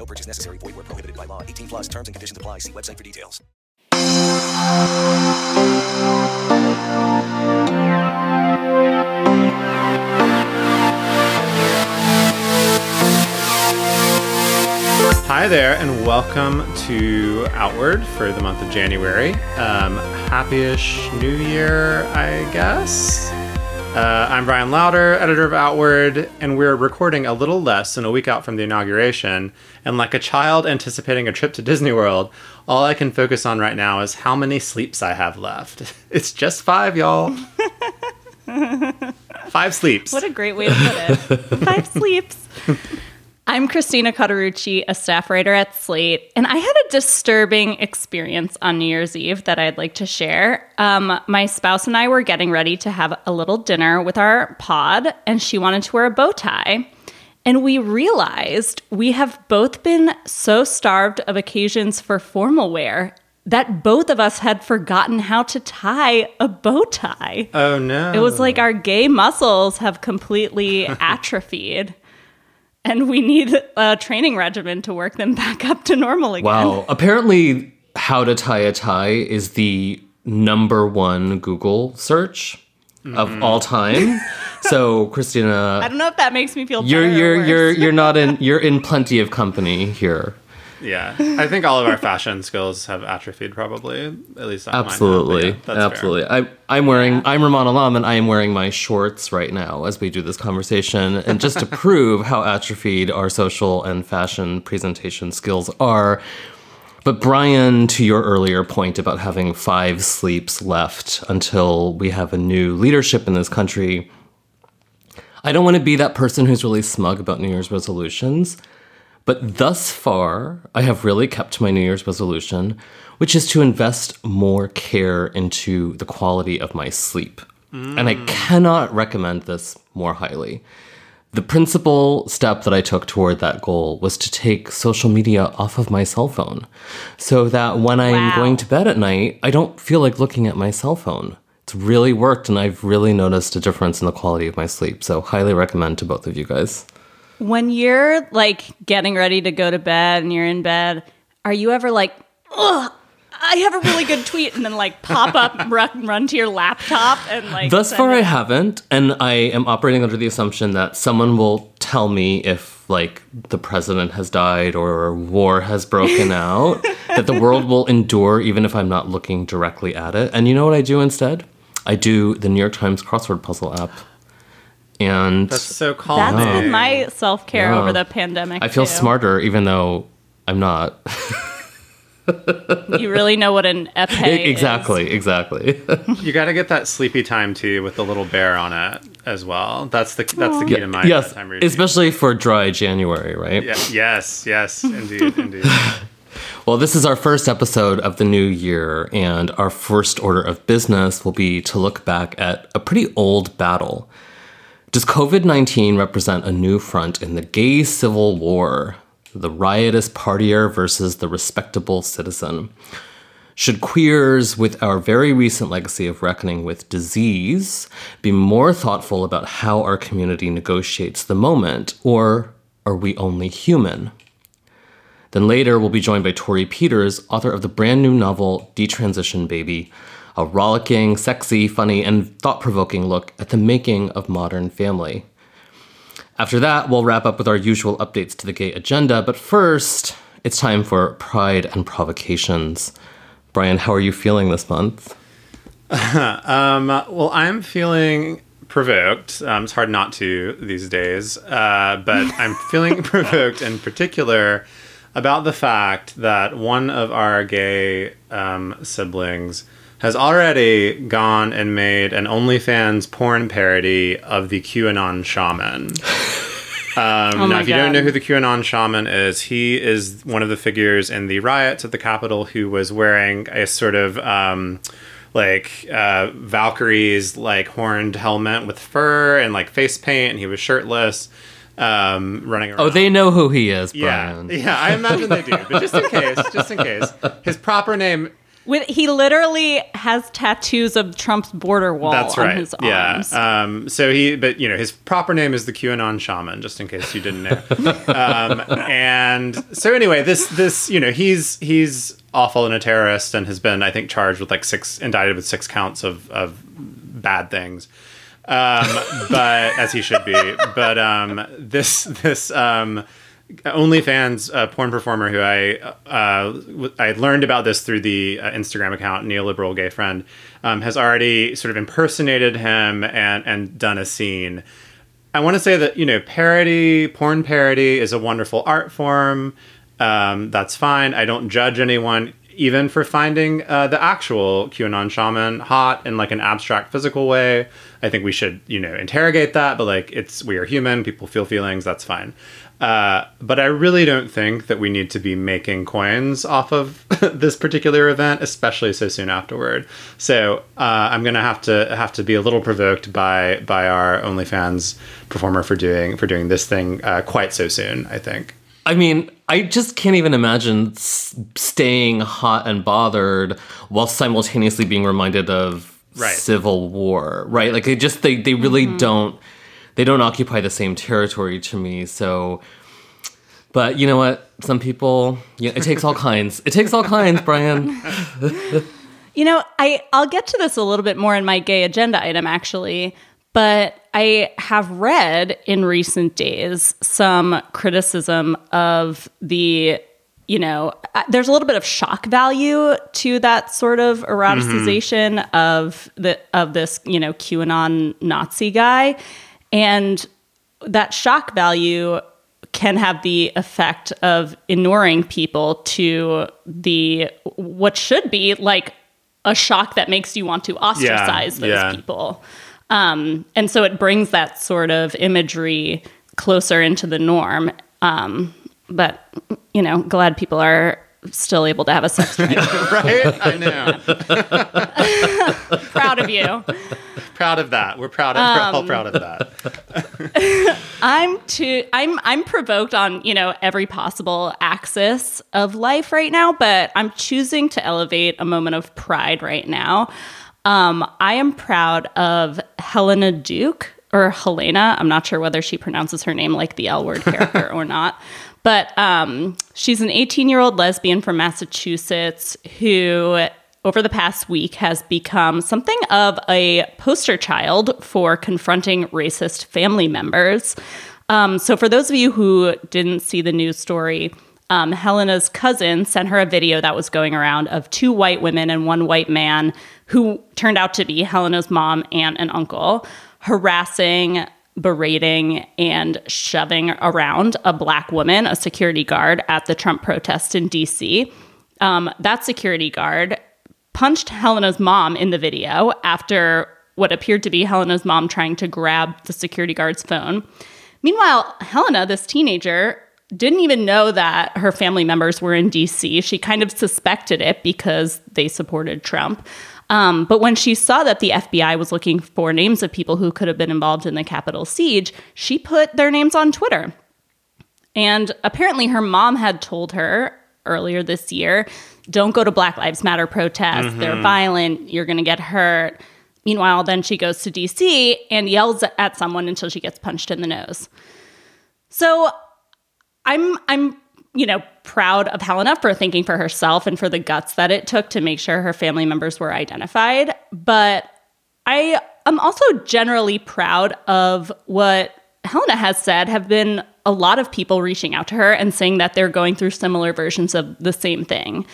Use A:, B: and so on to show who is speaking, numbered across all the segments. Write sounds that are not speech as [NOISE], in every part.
A: No purchase necessary. Void where prohibited by law. 18 plus terms and conditions apply. See website for details.
B: Hi there, and welcome to Outward for the month of January. Um, happy-ish New Year, I guess. Uh, I'm Bryan Lowder, editor of Outward, and we're recording a little less than a week out from the inauguration. And like a child anticipating a trip to Disney World, all I can focus on right now is how many sleeps I have left. [LAUGHS] It's just five, y'all. [LAUGHS] five sleeps.
C: What a great way to put it. [LAUGHS] Five sleeps. I'm Christina Cauterucci, a staff writer at Slate, and I had a disturbing experience on New Year's Eve that I'd like to share. Um, my spouse and I were getting ready to have a little dinner with our pod, and she wanted to wear a bow tie. And we realized we have both been so starved of occasions for formal wear that both of us had forgotten how to tie a bow tie.
B: Oh no.
C: It was like our gay muscles have completely [LAUGHS] atrophied. And we need a training regimen to work them back up to normal again.
D: Wow. [LAUGHS] Apparently, how to tie a tie is the number one Google search of mm-hmm. all time. [LAUGHS] so, Christina, I
C: don't know if that makes me feel
D: you're you're
C: worse.
D: you're you're not in [LAUGHS] you're in plenty of company here.
B: Yeah, I think all of our fashion skills have atrophied. Probably, at least mine have, but
D: Absolutely,
B: yeah, that's fair.
D: absolutely. I I'm wearing I'm Rumaan Alam and I am wearing my shorts right now as we do this conversation, and just to [LAUGHS] prove how atrophied our social and fashion presentation skills are. But Bryan, to your earlier point about having five sleeps left until we have a new leadership in this country, I don't want to be that person who's really smug about New Year's resolutions. But thus far, I have really kept to my New Year's resolution, which is to invest more care into the quality of my sleep. And I mm. cannot recommend this more highly. The principal step that I took toward that goal was to take social media off of my cell phone so that when I'm
C: Wow.
D: going to bed at night, I don't feel like looking at my cell phone. It's really worked, and I've really noticed a difference in the quality of my sleep. So, highly recommend to both of you guys.
C: When you're like getting ready to go to bed and you're in bed, are you ever like, ugh, I have a really good tweet, and then like pop up, [LAUGHS] run, run to your laptop, and like.
D: Thus far,
C: it
D: I haven't, and I am operating under the assumption that someone will tell me if, like, the president has died or war has broken [LAUGHS] out, that the world will endure even if I'm not looking directly at it. And you know what I do instead? I do the New York Times crossword puzzle app, and
B: That's so
C: That's
B: calming.
C: been my self care
D: Yeah.
C: over the pandemic.
D: I feel
C: too.
D: smarter even though I'm not. [LAUGHS]
C: You really know what an epee is.
D: exactly, exactly. [LAUGHS]
B: You got to get that sleepy time tea with the little bear on it as well. That's the that's the key to my
D: yes,
B: bedtime routine.
D: especially for dry January, right?
B: Yeah, yes, yes, indeed, [LAUGHS] indeed.
D: Well, this is our first episode of the new year, and our first order of business will be to look back at a pretty old battle. Does COVID 19 represent a new front in the gay civil war? The riotous partier versus the respectable citizen? Should queers, with our very recent legacy of reckoning with disease, be more thoughtful about how our community negotiates the moment, or are we only human? Then later, we'll be joined by Torrey Peters, author of the brand new novel Detransition Baby, a rollicking, sexy, funny, and thought provoking look at the making of modern family. After that, we'll wrap up with our usual updates to the gay agenda, but first, it's time for Pride and Provocations. Bryan, how are you feeling this month? [LAUGHS]
B: Um, well, I'm feeling provoked. Um, it's hard not to these days, uh, but I'm feeling [LAUGHS] provoked in particular about the fact that one of our gay um, siblings has already gone and made an OnlyFans porn parody of the QAnon shaman. [LAUGHS] Um,
C: Oh
B: now, if you don't know who the QAnon shaman is, he is one of the figures in the riots at the Capitol who was wearing a sort of um, like uh, Valkyrie's like horned helmet with fur and like face paint, and he was shirtless, um, running around.
D: Oh, they know who he is,
B: yeah,
D: Bryan. [LAUGHS]
B: yeah. I imagine they do, but just in [LAUGHS] case, just in case, his proper name
C: With he literally has tattoos of Trump's border wall
B: That's
C: on
B: right.
C: his
B: Yeah.
C: arms.
B: Um, so he, but you know, his proper name is the QAnon shaman, just in case you didn't know. [LAUGHS] um, and so anyway, this this you know he's he's awful and a terrorist and has been I think charged with like six indicted with six counts of of bad things. Um, but as he should be. But um, this this um, OnlyFans uh, porn performer who I uh, w- I learned about this through the uh, Instagram account neoliberal gay friend um, has already sort of impersonated him and and done a scene. I want to say that you know parody, porn parody, is a wonderful art form. Um, that's fine. I don't judge anyone even for finding uh, the actual QAnon shaman hot in like an abstract physical way. I think we should you know interrogate that, but like it's we are human. People feel feelings. That's fine. Uh, but I really don't think that we need to be making coins off of [LAUGHS] this particular event, especially so soon afterward. So uh, I'm gonna have to have to be a little provoked by by our OnlyFans performer for doing for doing this thing uh, quite so soon. I think.
D: I mean, I just can't even imagine s- staying hot and bothered while simultaneously being reminded of
B: Right.
D: civil war, right? Like they just they they really mm-hmm. don't they don't occupy the same territory to me. So, but you know what? Some people, yeah, it takes all [LAUGHS] kinds. It takes all kinds, Bryan. [LAUGHS]
C: You know, I I'll get to this a little bit more in my gay agenda item actually, but I have read in recent days some criticism of the you know, uh, there's a little bit of shock value to that sort of eroticization of the of this, you know, QAnon Nazi guy. And that shock value can have the effect of inuring people to the what should be like a shock that makes you want to ostracize those
B: yeah.
C: people. Um, and so it brings that sort of imagery closer into the norm. Um, but you know, glad people are still able to have a sex [LAUGHS] drive.
B: right? I know. [LAUGHS]
C: Proud of you.
B: proud of that. We're proud of. we're all proud of that. [LAUGHS]
C: I'm too I'm I'm provoked on, you know, every possible axis of life right now, but I'm choosing to elevate a moment of pride right now. Um, I am proud of Helena Duke or Helena. I'm not sure whether she pronounces her name like the L word character or not. But um, she's an 18 year old lesbian from Massachusetts who, over the past week, has become something of a poster child for confronting racist family members. Um, so, for those of you who didn't see the news story, um, Helena's cousin sent her a video that was going around of two white women and one white man who turned out to be Helena's mom, aunt, and uncle harassing, berating, and shoving around a black woman, a security guard, at the Trump protest in DC. Um, that security guard punched Helena's mom in the video after what appeared to be Helena's mom trying to grab the security guard's phone. Meanwhile, Helena, this teenager, didn't even know that her family members were in DC. She kind of suspected it because they supported Trump. Um, but when she saw that the FBI was looking for names of people who could have been involved in the Capitol siege, she put their names on Twitter. And apparently, her mom had told her earlier this year don't go to Black Lives Matter protests. They're violent. You're going to get hurt. Meanwhile, then she goes to DC and yells at someone until she gets punched in the nose. So I'm I'm you know proud of Helena for thinking for herself and for the guts that it took to make sure her family members were identified, but I am also generally proud of what Helena has said have been a lot of people reaching out to her and saying that they're going through similar versions of the same thing.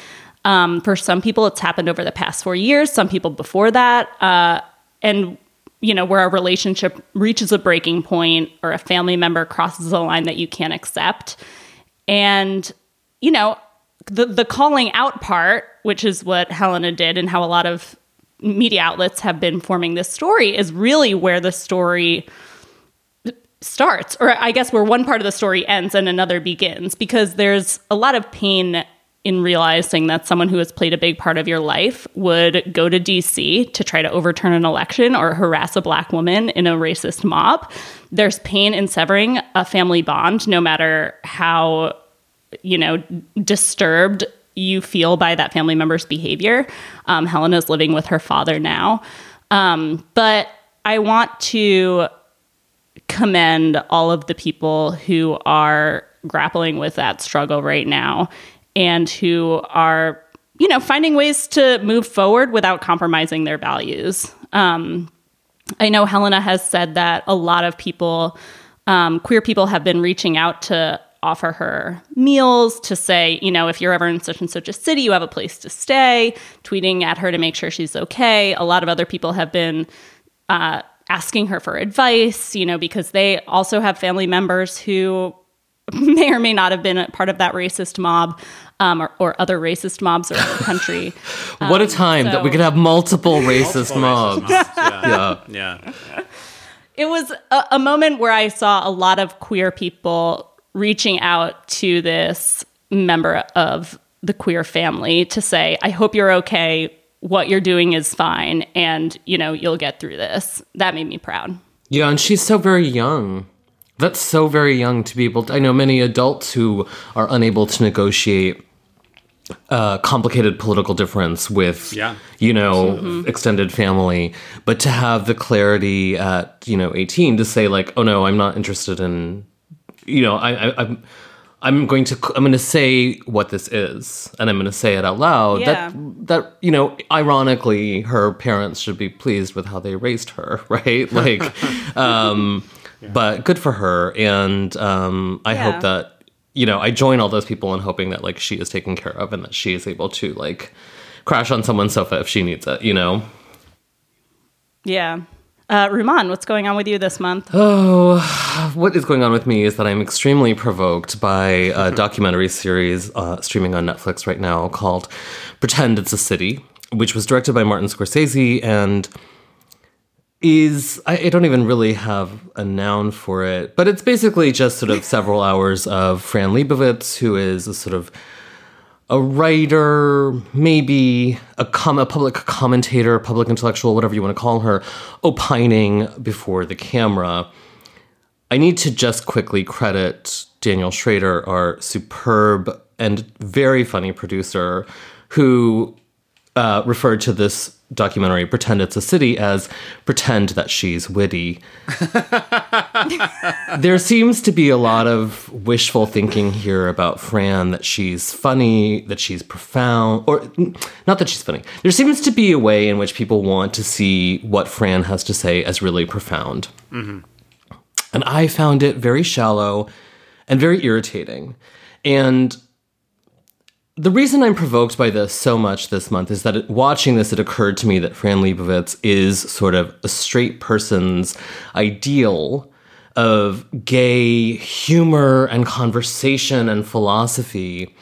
C: Um, for some people, it's happened over the past four years. Some people before that, uh, and you know, where a relationship reaches a breaking point or a family member crosses a line that you can't accept. And, you know, the, the calling out part, which is what Helena did and how a lot of media outlets have been forming this story, is really where the story starts, or I guess where one part of the story ends and another begins, because there's a lot of pain in realizing that someone who has played a big part of your life would go to DC to try to overturn an election or harass a black woman in a racist mob. There's pain in severing a family bond, no matter how, you know, disturbed you feel by that family member's behavior. Um, Helena's living with her father now. Um, but I want to commend all of the people who are grappling with that struggle right now and who are, you know, finding ways to move forward without compromising their values. Um, I know Helena has said that a lot of people, um, queer people, have been reaching out to offer her meals, to say, you know, if you're ever in such and such a city, you have a place to stay, tweeting at her to make sure she's okay. A lot of other people have been uh, asking her for advice, you know, because they also have family members who [LAUGHS] may or may not have been a part of that racist mob um, or, or, other racist mobs around the country. [LAUGHS]
D: what a time so, that we could have multiple racist multiple mobs. Racist
B: mobs. Yeah. [LAUGHS] yeah. yeah.
C: It was a, a moment where I saw a lot of queer people reaching out to this member of the queer family to say, I hope you're okay. What you're doing is fine. And, you know, you'll get through this. That made me proud.
D: Yeah. And she's so very young. That's so very young to be able to. I know many adults who are unable to negotiate uh, complicated political difference with,
B: yeah.
D: you know, mm-hmm. extended family, but to have the clarity at, you know, 18 to say, like, oh no, I'm not interested in you know, I, I I'm I'm going to I'm going to say what this is, and I'm going to say it out loud.
C: Yeah.
D: That that you know, ironically, her parents should be pleased with how they raised her, [LAUGHS] right? Like, [LAUGHS] um, yeah. but good for her, and um, I yeah. hope that you know I join all those people in hoping that like she is taken care of and that she is able to like crash on someone's sofa if she needs it. You know.
C: Yeah. Uh, Rumaan, what's going on with you this month?
D: Oh, what is going on with me is that I'm extremely provoked by a [LAUGHS] documentary series uh, streaming on Netflix right now called Pretend It's a City, which was directed by Martin Scorsese and is I, I, don't even really have a noun for it, but it's basically just sort of several hours of Fran Lebowitz, who is a sort of a writer, maybe a, com- a public commentator, public intellectual, whatever you want to call her, opining before the camera. I need to just quickly credit Daniel Schrader, our superb and very funny producer, who uh, referred to this documentary, Pretend It's a City, as Pretend That She's Witty. [LAUGHS] there seems to be a lot of wishful thinking here about Fran that she's funny, that she's profound, or not that she's funny. There seems to be a way in which people want to see what Fran has to say as really profound. Mm-hmm. And I found it very shallow and very irritating. And the reason I'm provoked by this so much this month is that it, watching this, it occurred to me that Fran Lebowitz is sort of a straight person's ideal of gay humor and conversation and philosophy.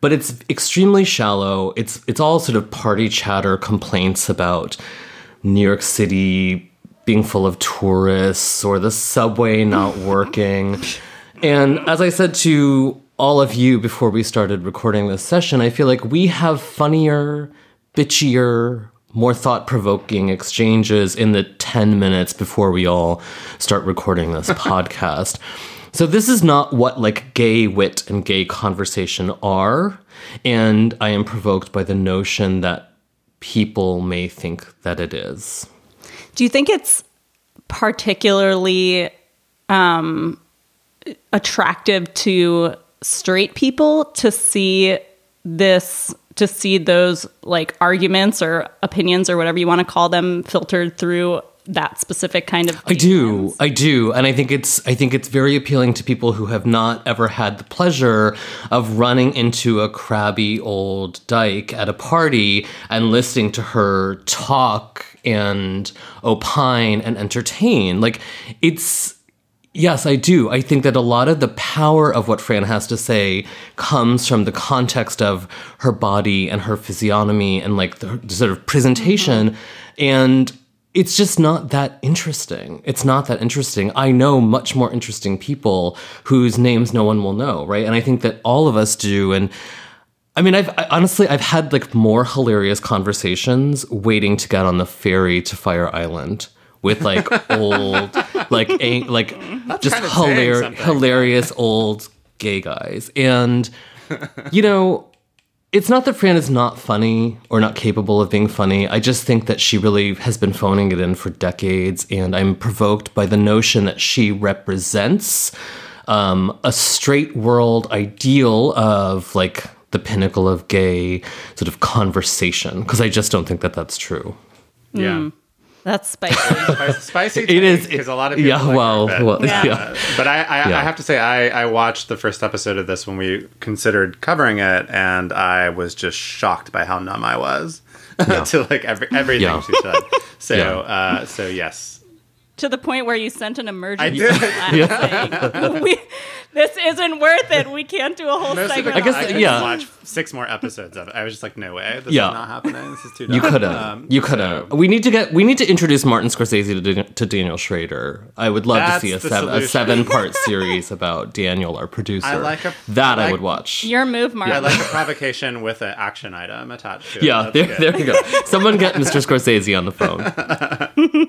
D: But it's extremely shallow. It's it's all sort of party chatter complaints about New York City being full of tourists or the subway not working. And as I said to all of you before we started recording this session, I feel like we have funnier, bitchier, more thought provoking exchanges in the 10 minutes before we all start recording this [LAUGHS] podcast. So, this is not what like gay wit and gay conversation are. And I am provoked by the notion that people may think that it is.
C: Do you think it's particularly um, attractive to straight people to see this to see those like arguments or opinions or whatever you want to call them filtered through that specific kind of
D: I do. I do. And I think it's I think it's very appealing to people who have not ever had the pleasure of running into a crabby old dyke at a party and listening to her talk and opine and entertain. Like it's Yes, I do. I think that a lot of the power of what Fran has to say comes from the context of her body and her physiognomy and like the, the sort of presentation. Mm-hmm. And it's just not that interesting. It's not that interesting. I know much more interesting people whose names no one will know, right? And I think that all of us do. And I mean, I've I, honestly, I've had like more hilarious conversations waiting to get on the ferry to Fire Island with like old, like a, like [LAUGHS] just
B: kind of saying
D: hilarious, hilarious old gay guys, and [LAUGHS] you know, it's not that Fran is not funny or not capable of being funny. I just think that she really has been phoning it in for decades, and I'm provoked by the notion that she represents um, a straight world ideal of like the pinnacle of gay sort of conversation, because I just don't think that that's true.
B: Yeah.
C: That's spicy. [LAUGHS]
B: Spicy- Spicy
D: It is-
B: because a lot of people
D: yeah,
B: like
D: well,
B: her, but,
D: well,
C: Yeah.
D: yeah.
B: but I, I,
D: Yeah.
B: I have to say I, I watched the first episode of this when we considered covering it, and I was just shocked by how numb I was [LAUGHS] to like every, everything
D: Yeah.
B: she said. So [LAUGHS]
D: Yeah.
B: uh, so yes,
C: to the point where you sent an emergency.
B: I did. [LAUGHS]
C: message saying, we, this isn't worth it. We can't do a whole
B: Most
C: segment.
D: I guess,
B: I could
D: yeah.
B: watch six more episodes of it. I was just like, no way, this
D: Yeah.
B: is not happening. This is too.
D: You could have.
B: Um,
D: you could have. We need to get. We need to introduce Martin Scorsese to, to Daniel Schrader. I would love
B: That's
D: to see a,
B: the
D: sev- a seven-part [LAUGHS] series about Daniel, our producer.
B: I like a-
D: that.
B: I
D: I, would watch.
C: Your move, Mark.
B: I like a provocation with an action item attached to it.
D: yeah,
B: That's
D: there,
B: good.
D: there you go. [LAUGHS] Someone get Mr. Scorsese on the phone.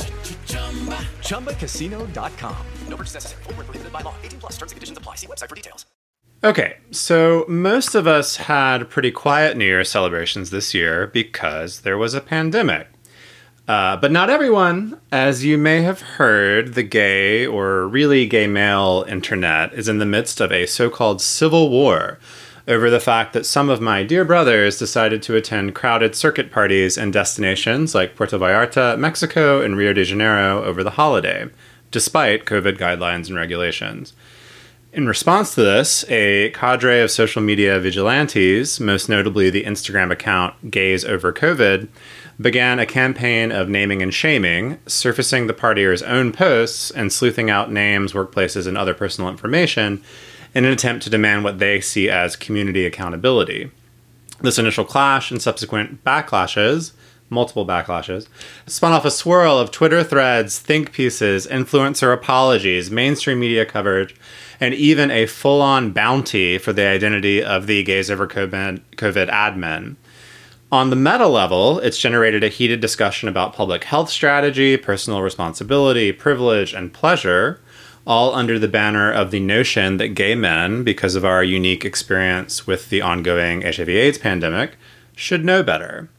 E: ChumbaCasino.com. No purchase necessary. Void where prohibited by law. 18 plus terms and conditions apply. See website for details.
B: Okay, so most of us had pretty quiet New Year celebrations this year because there was a pandemic. Uh, but not everyone, as you may have heard, the gay or really gay male internet is in the midst of a so called civil war over the fact that some of my dear brothers decided to attend crowded circuit parties in destinations like Puerto Vallarta, Mexico, and Rio de Janeiro over the holiday, despite COVID guidelines and regulations. In response to this, a cadre of social media vigilantes, most notably the Instagram account Gays Over COVID, began a campaign of naming and shaming, surfacing the partiers' own posts and sleuthing out names, workplaces, and other personal information in an attempt to demand what they see as community accountability. This initial clash and subsequent backlashes, multiple backlashes, spun off a swirl of Twitter threads, think pieces, influencer apologies, mainstream media coverage, and even a full on bounty for the identity of the Gays Over COVID, COVID admin. On the meta level, it's generated a heated discussion about public health strategy, personal responsibility, privilege, and pleasure, all under the banner of the notion that gay men, because of our unique experience with the ongoing HIV/AIDS pandemic, should know better.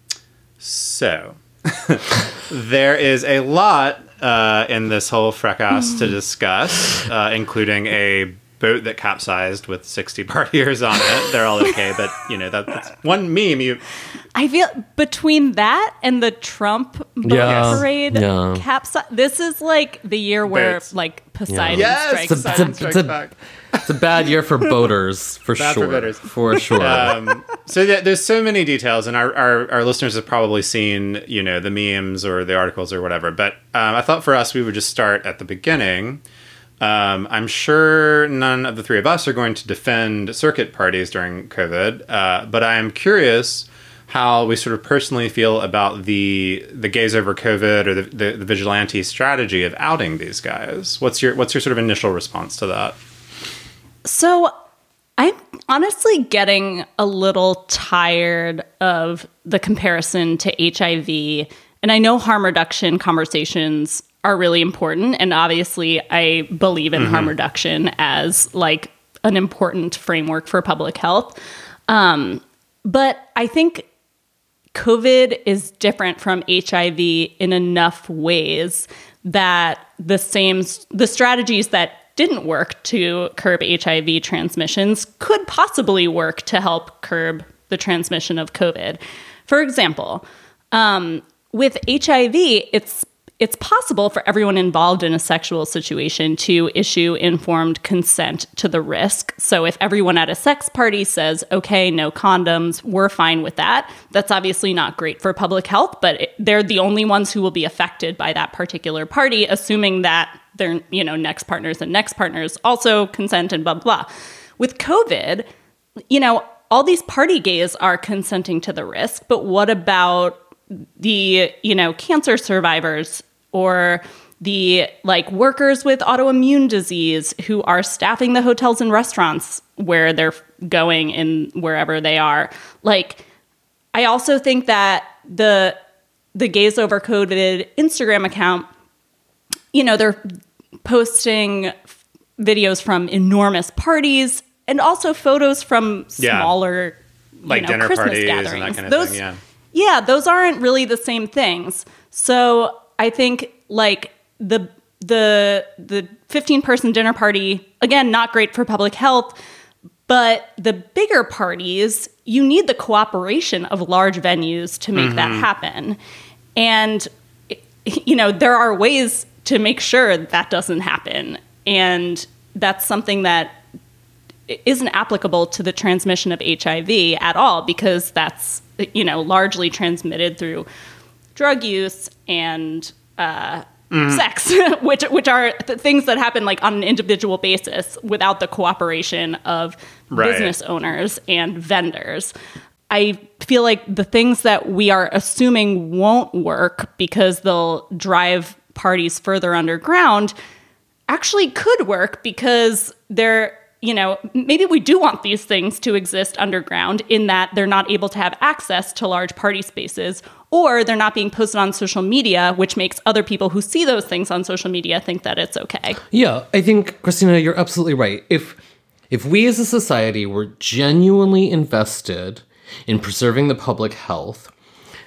B: So, [LAUGHS] there is a lot uh, in this whole fracas to discuss, uh, including a boat that capsized with 60 [LAUGHS] partiers on it. They're all okay, but you know that, that's one meme. You
C: I feel between that and the Trump boat
D: Yeah.
C: parade
D: Yeah.
C: capsi- This is like the year where
B: Boats.
C: like Poseidon
B: yes,
C: strikes.
D: It's a-
B: Poseidon
D: it's a-
B: strikes
D: it's a-
B: back.
D: It's a bad year for boaters, for
B: Bad for
D: sure.
B: boaters.
D: For sure.
B: um, so yeah, there's so many details, and our, our, our listeners have probably seen you know the memes or the articles or whatever. But um, I thought for us we would just start at the beginning. Um, I'm sure none of the three of us are going to defend circuit parties during COVID, uh, but I am curious how we sort of personally feel about the the gays over COVID or the, the, the vigilante strategy of outing these guys. What's your what's your sort of initial response to that?
C: So I'm honestly getting a little tired of the comparison to HIV. And I know harm reduction conversations are really important. And obviously, I believe in harm reduction as like an important framework for public health. Um, but I think COVID is different from HIV in enough ways that the same the strategies that didn't work to curb HIV transmissions could possibly work to help curb the transmission of COVID. For example, um, with HIV, it's it's possible for everyone involved in a sexual situation to issue informed consent to the risk. So if everyone at a sex party says, okay, no condoms, we're fine with that, that's obviously not great for public health, but it, they're the only ones who will be affected by that particular party, assuming that their you know next partners and next partners also consent and blah blah. With COVID, you know, all these party gays are consenting to the risk, but what about the you know cancer survivors or the like workers with autoimmune disease who are staffing the hotels and restaurants where they're going in wherever they are like i also think that the the gays over covid instagram account you know they're posting videos from enormous parties and also photos from
B: Yeah.
C: smaller you
B: Like
C: know,
B: dinner
C: Christmas
B: parties and that kind of
C: those,
B: thing, yeah.
C: yeah, those aren't really the same things. So I think like the the the 15 person dinner party again not great for public health but the bigger parties you need the cooperation of large venues to make that mm-hmm. happen. And you know there are ways to make sure that doesn't happen. And that's something that isn't applicable to the transmission of HIV at all because that's you know largely transmitted through drug use and uh, sex, [LAUGHS] which which are the things that happen like on an individual basis without the cooperation of
B: Right.
C: business owners and vendors. I feel like the things that we are assuming won't work because they'll drive parties further underground actually could work because they're you know maybe we do want these things to exist underground in that they're not able to have access to large party spaces or they're not being posted on social media which makes other people who see those things on social media think that it's okay
D: Yeah, I think Christina, you're absolutely right. If if we as a society were genuinely invested in preserving the public health,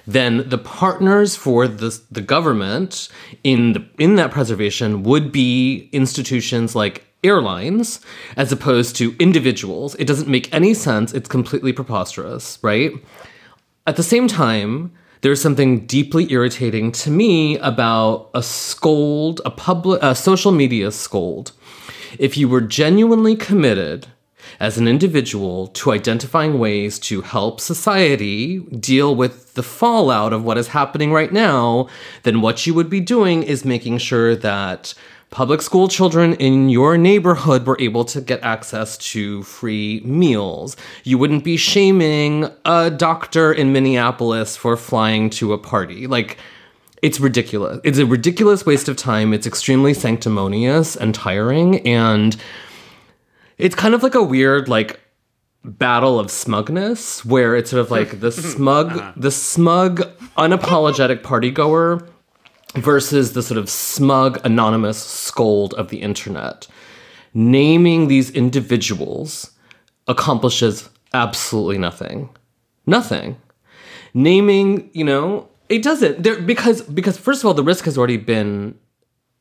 D: then the partners for the the government in the, in that preservation would be institutions like airlines as opposed to individuals. It doesn't make any sense. It's completely preposterous, right? At the same time, there's something deeply irritating to me about a scold, a public, a social media scold. If you were genuinely committed as an individual to identifying ways to help society deal with the fallout of what is happening right now, then what you would be doing is making sure that public school children in your neighborhood were able to get access to free meals. You wouldn't be shaming a doctor in Minneapolis for flying to a party. Like, it's ridiculous. It's a ridiculous waste of time. It's extremely sanctimonious and tiring. And it's kind of like a weird, like, battle of smugness where it's sort of like the [LAUGHS] smug, the smug, unapologetic partygoer versus the sort of smug, anonymous scold of the internet. Naming these individuals accomplishes absolutely nothing. Nothing. Naming, you know, it doesn't. There because because first of all, the risk has already been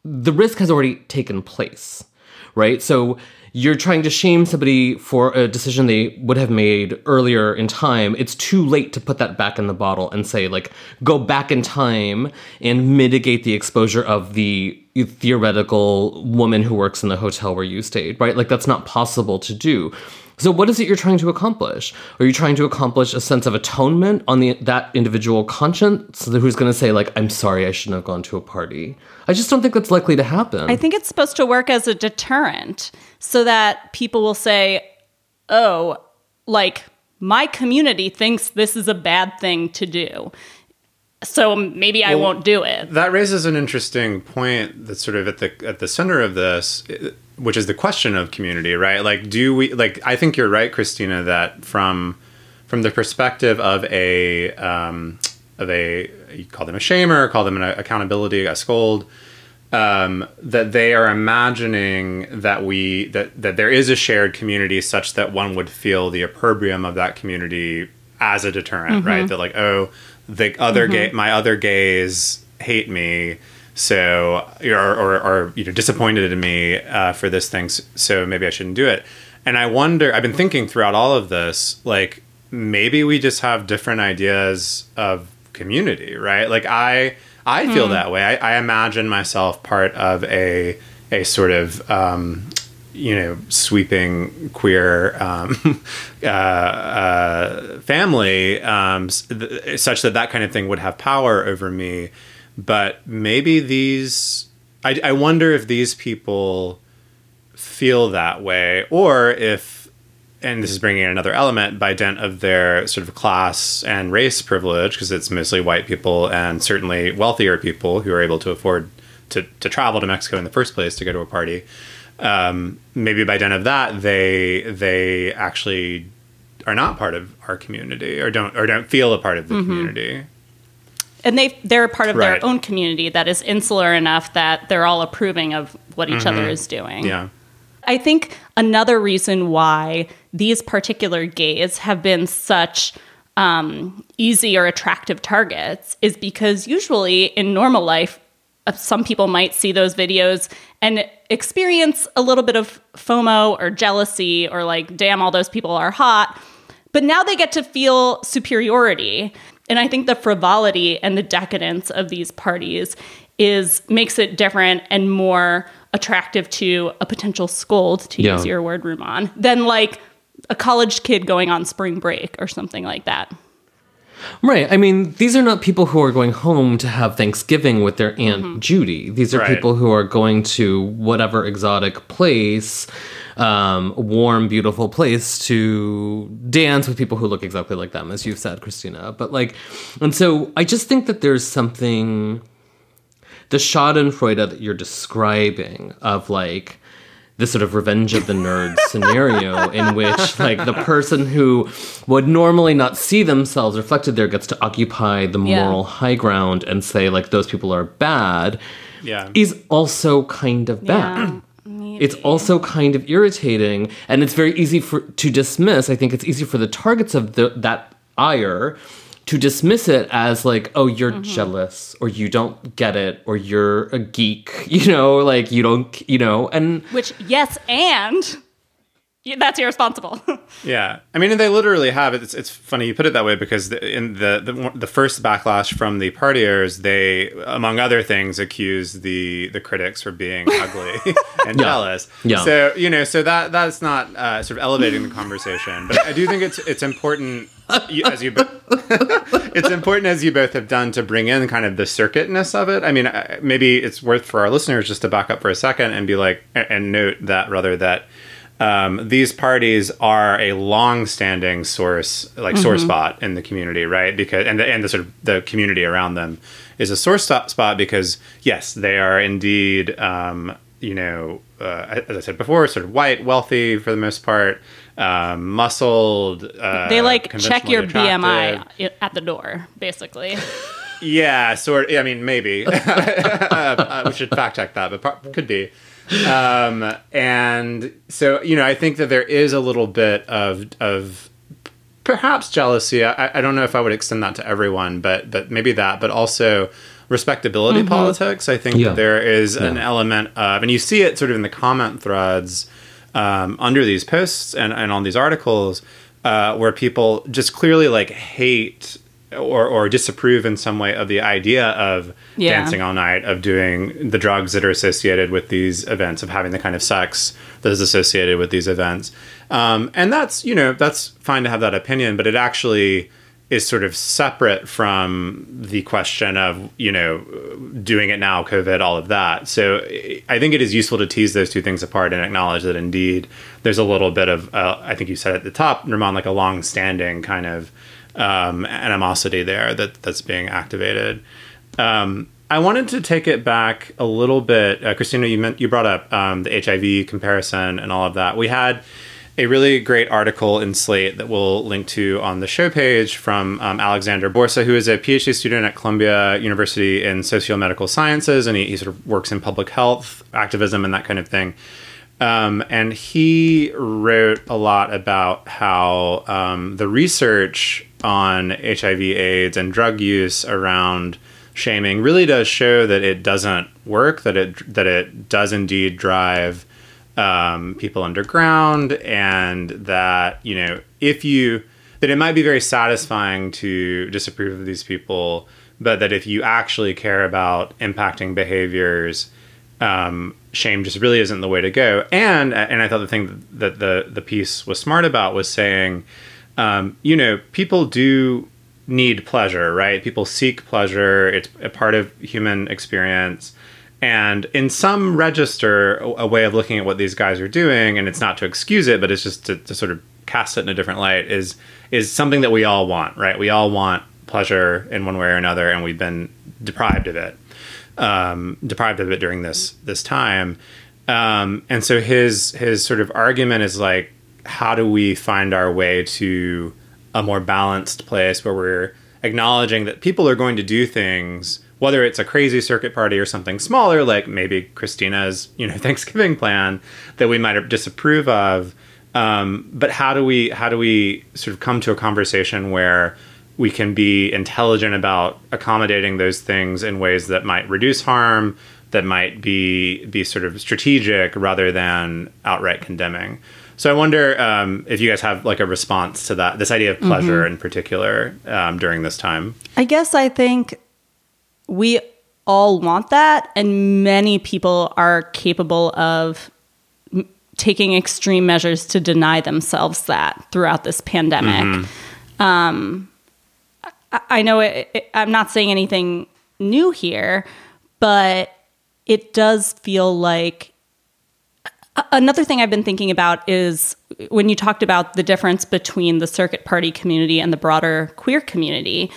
D: the risk has already taken place, right? So you're trying to shame somebody for a decision they would have made earlier in time. It's too late to put that back in the bottle and say, like, go back in time and mitigate the exposure of the theoretical woman who works in the hotel where you stayed, right? Like, that's not possible to do. So what is it you're trying to accomplish? Are you trying to accomplish a sense of atonement on the that individual conscience who's going to say like I'm sorry I shouldn't have gone to a party? I just don't think that's likely to happen.
C: I think it's supposed to work as a deterrent so that people will say, oh, like my community thinks this is a bad thing to do. So maybe I won't do it.
B: That raises an interesting point that's sort of at the at the center of this, which is the question of community, right? Like, do we like? I think you're right, Christina, that from from the perspective of a um, of a you call them a shamer, call them an accountability, a scold, um, that they are imagining that we that that there is a shared community such that one would feel the opprobrium of that community as a deterrent, right? That like, oh, the other gay, my other gays hate me, so or or, or you know disappointed in me uh, for this thing, so maybe I shouldn't do it. And I wonder. I've been thinking throughout all of this, like maybe we just have different ideas of community, right? Like I I feel that way. I, I imagine myself part of a a sort of um, you know sweeping queer um, [LAUGHS] uh, uh, family, um, th- such that that kind of thing would have power over me. But maybe these, I, I wonder if these people feel that way, or if, and this is bringing in another element by dint of their sort of class and race privilege, because it's mostly white people and certainly wealthier people who are able to afford to, to travel to Mexico in the first place to go to a party. Um, maybe by dint of that, they they actually are not part of our community or don't or don't feel a part of the community.
C: and they they're a part of
B: Right.
C: their own community that is insular enough that they're all approving of what each other is doing.
B: Yeah.
C: I think another reason why these particular gays have been such um, easy or attractive targets is because usually in normal life, Uh, some people might see those videos and experience a little bit of FOMO or jealousy or like, damn, all those people are hot. But now they get to feel superiority. And I think the frivolity and the decadence of these parties is makes it different and more attractive to a potential scold, to
D: Yeah.
C: use your word, Rumaan, than like a college kid going on spring break or something like that.
D: Right. I mean, these are not people who are going home to have Thanksgiving with their Aunt Judy. These are
B: Right.
D: people who are going to whatever exotic place, um, warm, beautiful place to dance with people who look exactly like them, as you've said, Christina. But like, and so I just think that there's something, the Schadenfreude that you're describing of like, this sort of revenge of the nerds scenario in which like the person who would normally not see themselves reflected there gets to occupy the
C: Yeah.
D: moral high ground and say like those people are bad
B: Yeah.
D: is also kind of bad. It's also kind of irritating and it's very easy for to dismiss. I think it's easy for the targets of the, that ire to dismiss it as like, oh, you're jealous or you don't get it or you're a geek, [LAUGHS] you know, like you don't, you know, and
C: Which, yes, and that's irresponsible. [LAUGHS]
B: Yeah, I mean, and they literally have it. It's, it's funny you put it that way because the, in the, the the first backlash from the partiers, they, among other things, accuse the the critics for being [LAUGHS] ugly and jealous.
D: Yeah.
B: So you know, so that that's not uh, sort of elevating the conversation, but I do think it's it's important. You, as you, bo- [LAUGHS] it's important as you both have done to bring in kind of the circuitness of it. I mean, maybe it's worth for our listeners just to back up for a second and be like, and note that rather that um, these parties are a long-standing source, like sore spot in the community, right? Because and the and the sort of the community around them is a sore stop spot because yes, they are indeed, um, you know, uh, as I said before, sort of white, wealthy for the most part, um, muscled. Uh,
C: they like check your
B: conventionally
C: BMI at the door, basically. [LAUGHS]
B: Yeah, sort. I mean, maybe [LAUGHS] uh, we should fact check that, but could be. Um, and so, you know, I think that there is a little bit of of perhaps jealousy. I, I don't know if I would extend that to everyone, but but maybe that, but also respectability politics. I think
D: Yeah.
B: that there is an element of, and you see it sort of in the comment threads um, under these posts and, and on these articles, uh, where people just clearly like hate or, or disapprove in some way of the idea of
C: Yeah.
B: dancing all night, of doing the drugs that are associated with these events, of having the kind of sex that is associated with these events. Um, and that's, you know, that's fine to have that opinion, but it actually is sort of separate from the question of, you know, doing it now, COVID, all of that. So I think it is useful to tease those two things apart and acknowledge that indeed there's a little bit of, uh, I think you said at the top, Rumaan, like a long standing kind of um, animosity there that that's being activated. Um, I wanted to take it back a little bit, uh, Christina. You meant you brought up um, the HIV comparison and all of that. We had a really great article in Slate that we'll link to on the show page from um, Alexander Borsa, who is a PhD student at Columbia University in socio-medical sciences, and he, he sort of works in public health activism and that kind of thing. Um, and he wrote a lot about how um, the research on HIV/AIDS and drug use around shaming really does show that it doesn't work. That it that it does indeed drive um, people underground, and that you know if you that it might be very satisfying to disapprove of these people but that if you actually care about impacting behaviors, um, shame just really isn't the way to go. And and I thought the thing that the the piece was smart about was saying, um, you know, people do need pleasure, right? People seek pleasure. It's a part of human experience. And in some register, a, way of looking at what these guys are doing, and it's not to excuse it, but it's just to, to sort of cast it in a different light, is is something that we all want, right? We all want pleasure in one way or another, and we've been deprived of it um, deprived of it during this this time. Um, and so his his sort of argument is like, how do we find our way to a more balanced place where we're acknowledging that people are going to do things, whether it's a crazy circuit party or something smaller, like maybe Christina's you know [LAUGHS] Thanksgiving plan that we might disapprove of. Um, but how do we how do we sort of come to a conversation where we can be intelligent about accommodating those things in ways that might reduce harm, that might be be sort of strategic rather than outright condemning. So I wonder um, if you guys have like a response to that, this idea of pleasure mm-hmm. in particular um, during this time.
C: I guess I think we all want that, and many people are capable of m- taking extreme measures to deny themselves that throughout this pandemic. Mm-hmm. Um, I know it, it, I'm not saying anything new here, but it does feel like another thing I've been thinking about is when you talked about the difference between the circuit party community and the broader queer community.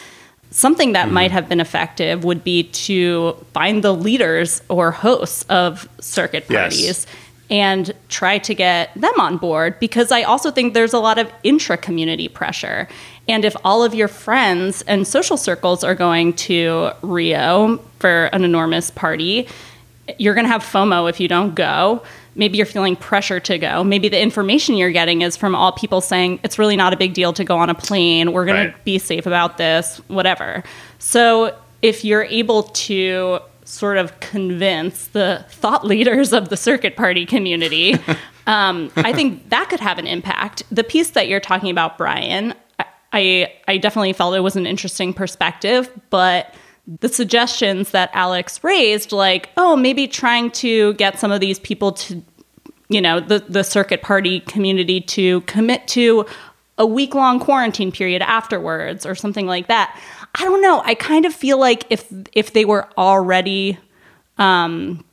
C: Something that mm-hmm. might have been effective would be to find the leaders or hosts of circuit parties yes. and try to get them on board because I also think there's a lot of intra community pressure. And if all of your friends and social circles are going to Rio for an enormous party, you're going to have FOMO if you don't go. Maybe you're feeling pressure to go. Maybe the information you're getting is from all people saying it's really not a big deal to go on a plane. We're going right. to be safe about this, whatever. So if you're able to sort of convince the thought leaders of the circuit party community, [LAUGHS] um, I think that could have an impact. The piece that you're talking about, Bryan, I I definitely felt it was an interesting perspective, but the suggestions that Alex raised, like, oh, maybe trying to get some of these people to, you know, the, the circuit party community to commit to a week long quarantine period afterwards or something like that. I don't know. I kind of feel like if if they were already um,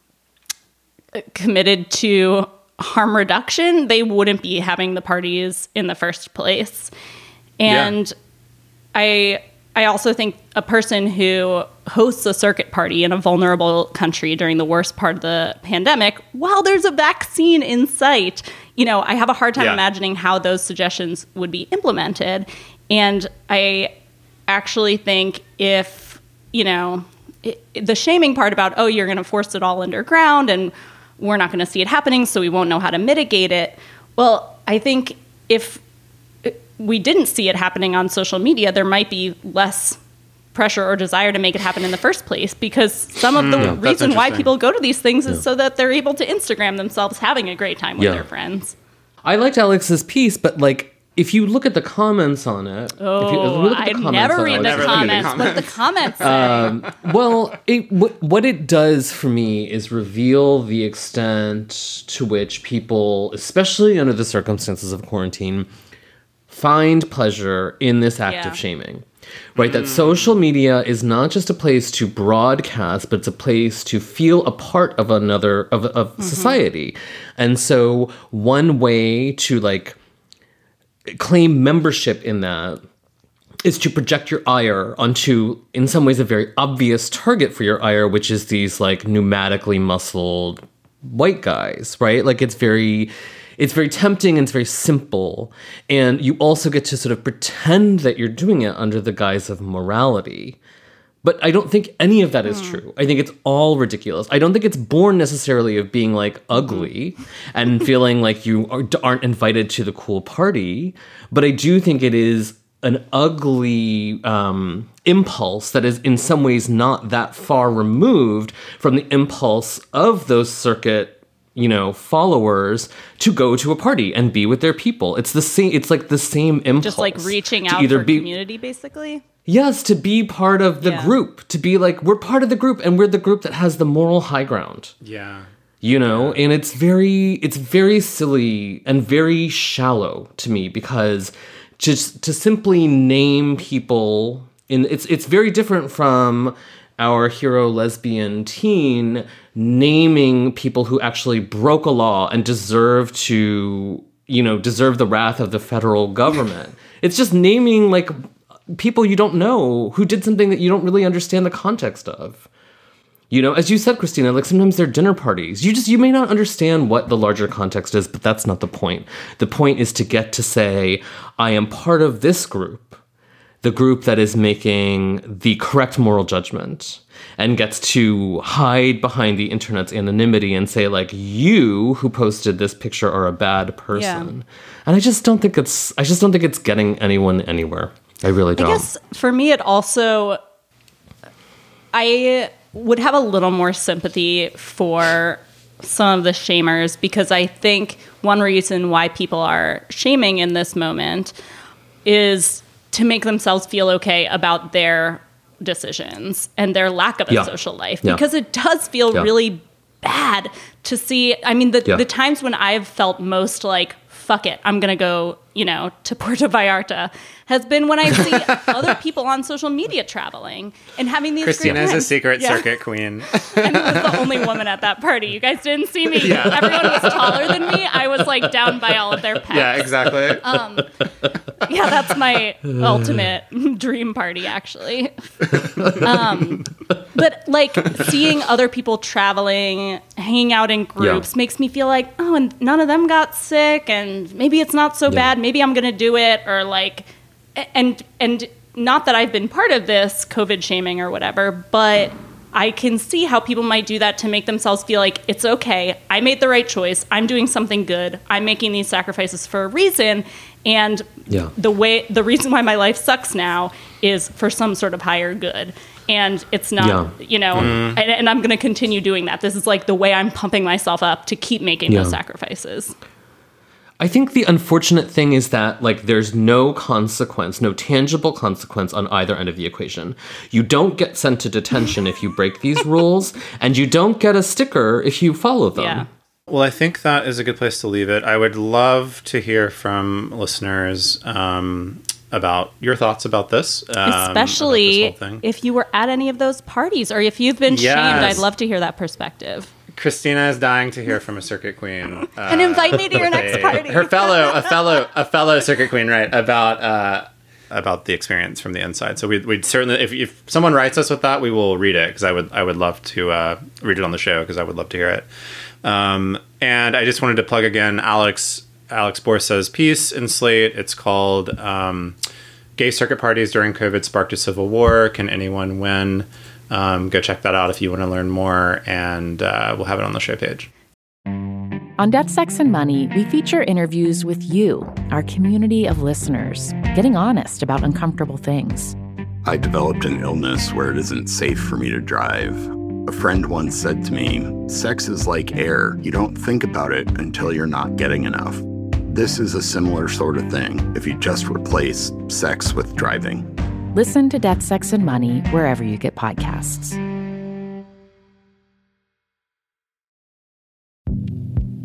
C: committed to harm reduction, they wouldn't be having the parties in the first place. And yeah. I I also think a person who hosts a circuit party in a vulnerable country during the worst part of the pandemic, while there's a vaccine in sight, you know, I have a hard time yeah. imagining how those suggestions would be implemented. And I actually think if, you know, it, the shaming part about, oh, you're going to force it all underground and we're not going to see it happening, so we won't know how to mitigate it. Well, I think if we didn't see it happening on social media, there might be less pressure or desire to make it happen in the first place because some of the mm, reason why people go to these things is yeah. so that they're able to Instagram themselves having a great time with yeah. their friends.
D: I liked Alex's piece, but like if you look at the comments on it,
C: oh, I never read the comments. What the comments say? Um,
D: well, it, w- what it does for me is reveal the extent to which people, especially under the circumstances of quarantine, find pleasure in this act yeah. of shaming. Right? Mm. That social media is not just a place to broadcast, but it's a place to feel a part of another, of, of mm-hmm. society. And so, one way to like claim membership in that is to project your ire onto, in some ways, a very obvious target for your ire, which is these like pneumatically muscled white guys, right? Like it's very it's very tempting and it's very simple. And you also get to sort of pretend that you're doing it under the guise of morality. But I don't think any of that is mm. true. I think it's all ridiculous. I don't think it's born necessarily of being like ugly [LAUGHS] and feeling like you aren't invited to the cool party. But I do think it is an ugly um, impulse that is in some ways not that far removed from the impulse of those circuit you know followers to go to a party and be with their people it's the same it's like the same impulse
C: just like reaching out either for be, community basically
D: Yes, to be part of the
C: Yeah.
D: group, to be like, we're part of the group and we're the group that has the moral high ground.
B: Yeah.
D: you know and it's very it's very silly and very shallow to me because just to simply name people in it's it's very different from our hero lesbian teen naming people who actually broke a law and deserve to you know deserve the wrath of the federal government it's just naming like people you don't know who did something that you don't really understand the context of you know, as you said, Christina, like sometimes they're dinner parties. You just, you may not understand what the larger context is, but that's not the point. The point is to get to say, I am part of this group, the group that is making the correct moral judgment and gets to hide behind the internet's anonymity and say, like, you who posted this picture are a bad person. And I just don't think it's, I just don't think it's getting anyone anywhere. I really don't.
C: I guess for me, it also, I would have a little more sympathy for some of the shamers because I think one reason why people are shaming in this moment is to make themselves feel okay about their decisions and their lack of a
D: Yeah.
C: social life
D: Yeah.
C: because it does feel
D: Yeah.
C: really bad to see i mean the, the times when i've felt most like fuck it i'm gonna go you know to [LAUGHS] puerto vallarta has been when i see [LAUGHS] other people on social media traveling and having these
B: Christina
C: great
B: is a secret
C: Yeah.
B: circuit queen. [LAUGHS]
C: and I was the only woman at that party you guys didn't see me Yeah. everyone was taller than me i was like down by all of their pets
B: yeah, exactly.
C: yeah, that's my ultimate [LAUGHS] dream party, actually. um, but like seeing other people traveling, hanging out in groups makes me feel like, oh, and none of them got sick, and maybe it's not so bad. Maybe I'm gonna do it, or like, and and not that I've been part of this COVID shaming or whatever, but. I can see how people might do that to make themselves feel like it's okay. I made the right choice. I'm doing something good. I'm making these sacrifices for a reason. And
D: Yeah.
C: the way the reason why my life sucks now is for some sort of higher good and it's not
D: Yeah.
C: you know mm-hmm. and, and i'm going to continue doing that this is like the way i'm pumping myself up to keep making those sacrifices
D: I think the unfortunate thing is that like there's no consequence, no tangible consequence on either end of the equation. You don't get sent to detention if you break these [LAUGHS] rules, and you don't get a sticker if you follow them.
C: yeah
B: Well, I think that is a good place to leave it. I would love to hear from listeners um, about your thoughts about this, um, about this
C: especially if you were at any of those parties or if you've been shamed i'd love to hear that perspective
B: Christina is dying to hear from a circuit queen, uh, [LAUGHS]
C: and invite me to your next
B: a-
C: party
B: her fellow, a fellow, a fellow circuit queen, right? About uh, about the experience from the inside. So we'd, we'd certainly, if, if someone writes us with that, we will read it because I would I would love to uh, read it on the show because I would love to hear it. Um, and I just wanted to plug again, Alex Alex Borsa's piece in Slate. It's called um, "Gay Circuit Parties During COVID Sparked a Civil War. Can Anyone Win?" Um, go check that out if you want to learn more, and uh, we'll have it on the show page.
F: On Death, Sex, and Money, we feature interviews with you, our community of listeners, getting honest about uncomfortable things.
G: I developed an illness where it isn't safe for me to drive. A friend once said to me, Sex is like air. You don't think about it until you're not getting enough. This is a similar sort of thing if you just replace sex with driving.
F: Listen to Death, Sex, and Money wherever you get podcasts.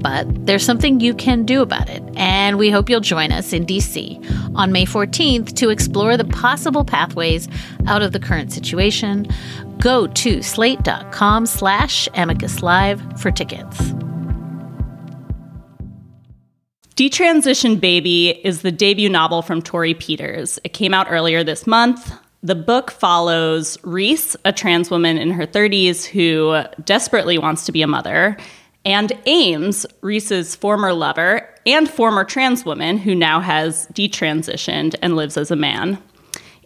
H: But there's something you can do about it, and we hope you'll join us in DC on May 14th to explore the possible pathways out of the current situation. Go to slate.com slash amicus live for tickets.
C: Detransition Baby is the debut novel from Torrey Peters. It came out earlier this month. The book follows Reese, a trans woman in her 30s who desperately wants to be a mother, and Ames, Reese's former lover and former trans woman who now has detransitioned and lives as a man.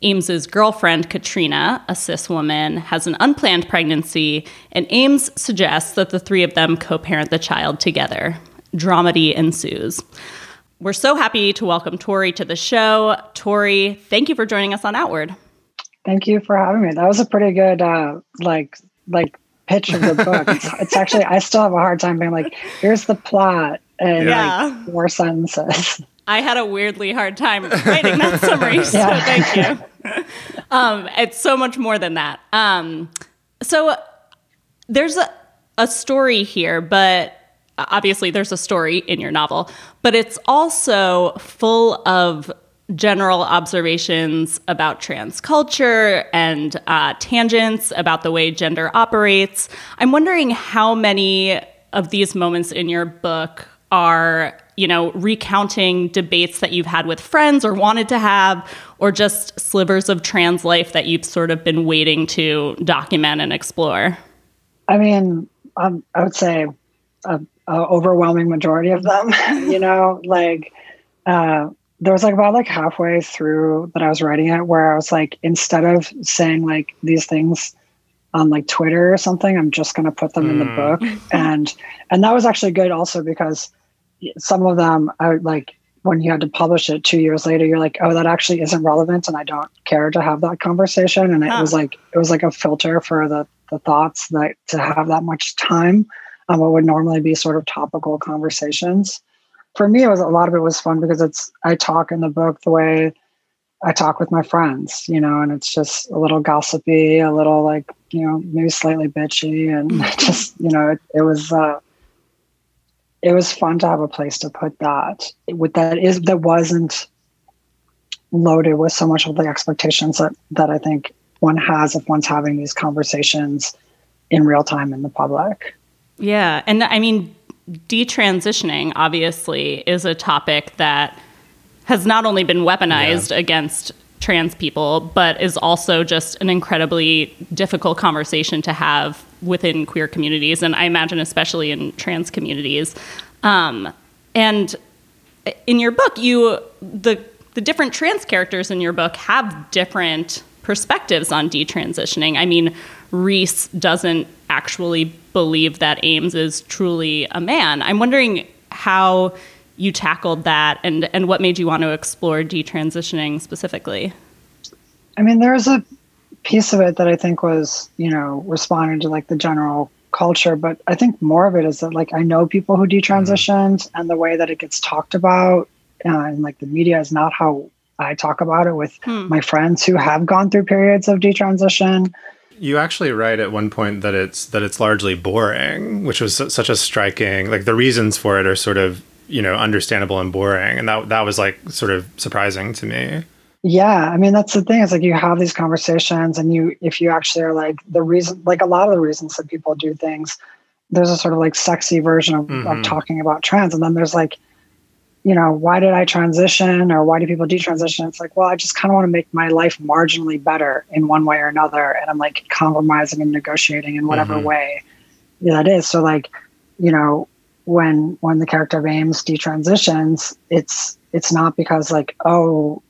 C: Ames's girlfriend, Katrina, a cis woman, has an unplanned pregnancy, and Ames suggests that the three of them co parent the child together dramedy ensues. We're so happy to welcome Torrey to the show. Torrey, thank you for joining us on Outward.
I: Thank you for having me. That was a pretty good, uh, like, like pitch of the book. it's, [LAUGHS] it's, actually I still have a hard time being like, here's the plot and yeah. like four sentences.
C: I had a weirdly hard time writing that summary, [LAUGHS] so yeah. thank you. Um, it's so much more than that. Um, so there's a, a story here, but obviously there's a story in your novel, but it's also full of general observations about trans culture and uh, tangents about the way gender operates. I'm wondering how many of these moments in your book are you know recounting debates that you've had with friends or wanted to have or just slivers of trans life that you've sort of been waiting to document and explore
I: i mean um, i would say a overwhelming majority of them. [LAUGHS] you know, like uh, there was like about like halfway through that I was writing it where I was like, instead of saying like these things on like Twitter or something, I'm just going to put them mm. in the hmm. book. [LAUGHS] and and that was actually good also because some of them I like when you had to publish it two years later, you're like, oh, that actually isn't relevant, and I don't care to have that conversation. And huh. it was like it was like a filter for the the thoughts that to have that much time on what would normally be sort of topical conversations. For me, it was a lot of it was fun because it's I talk in the book the way I talk with my friends, you know, and it's just a little gossipy, a little like you know maybe slightly bitchy, and [LAUGHS] just you know it, it was uh, it was fun to have a place to put that with that is that wasn't loaded with so much of the expectations that that I think one has if one's having these conversations in real time in the public.
C: Yeah. And I mean, detransitioning obviously is a topic that has not only been weaponized yeah. against trans people, but is also just an incredibly difficult conversation to have within queer communities. And I imagine, especially in trans communities. Um, and in your book, you, the, the different trans characters in your book have different perspectives on detransitioning. I mean, Reese doesn't actually believe that Ames is truly a man. I'm wondering how you tackled that and, and what made you want to explore detransitioning specifically.
I: I mean, there's a piece of it that I think was, you know, responding to like the general culture, but I think more of it is that like I know people who detransitioned mm-hmm. and the way that it gets talked about uh, and like the media is not how I talk about it with hmm. my friends who have gone through periods of detransition.
B: You actually write at one point that it's that it's largely boring, which was such a striking. Like the reasons for it are sort of you know understandable and boring, and that that was like sort of surprising to me.
I: Yeah, I mean that's the thing. It's like you have these conversations, and you if you actually are like the reason, like a lot of the reasons that people do things, there's a sort of like sexy version of, mm-hmm. of talking about trans, and then there's like you know, why did I transition or why do people detransition? It's like, well, I just kind of want to make my life marginally better in one way or another. And I'm like compromising and negotiating in whatever mm-hmm. way that is. So like, you know, when when the character of Ames detransitions, it's it's not because like, oh,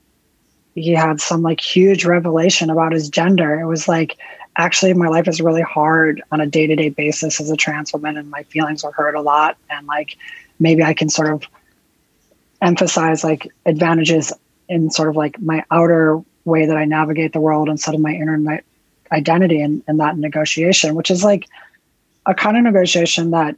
I: he had some like huge revelation about his gender. It was like, actually my life is really hard on a day-to-day basis as a trans woman and my feelings are hurt a lot. And like maybe I can sort of emphasize like advantages in sort of like my outer way that I navigate the world instead of my inner my identity and, and that negotiation, which is like a kind of negotiation that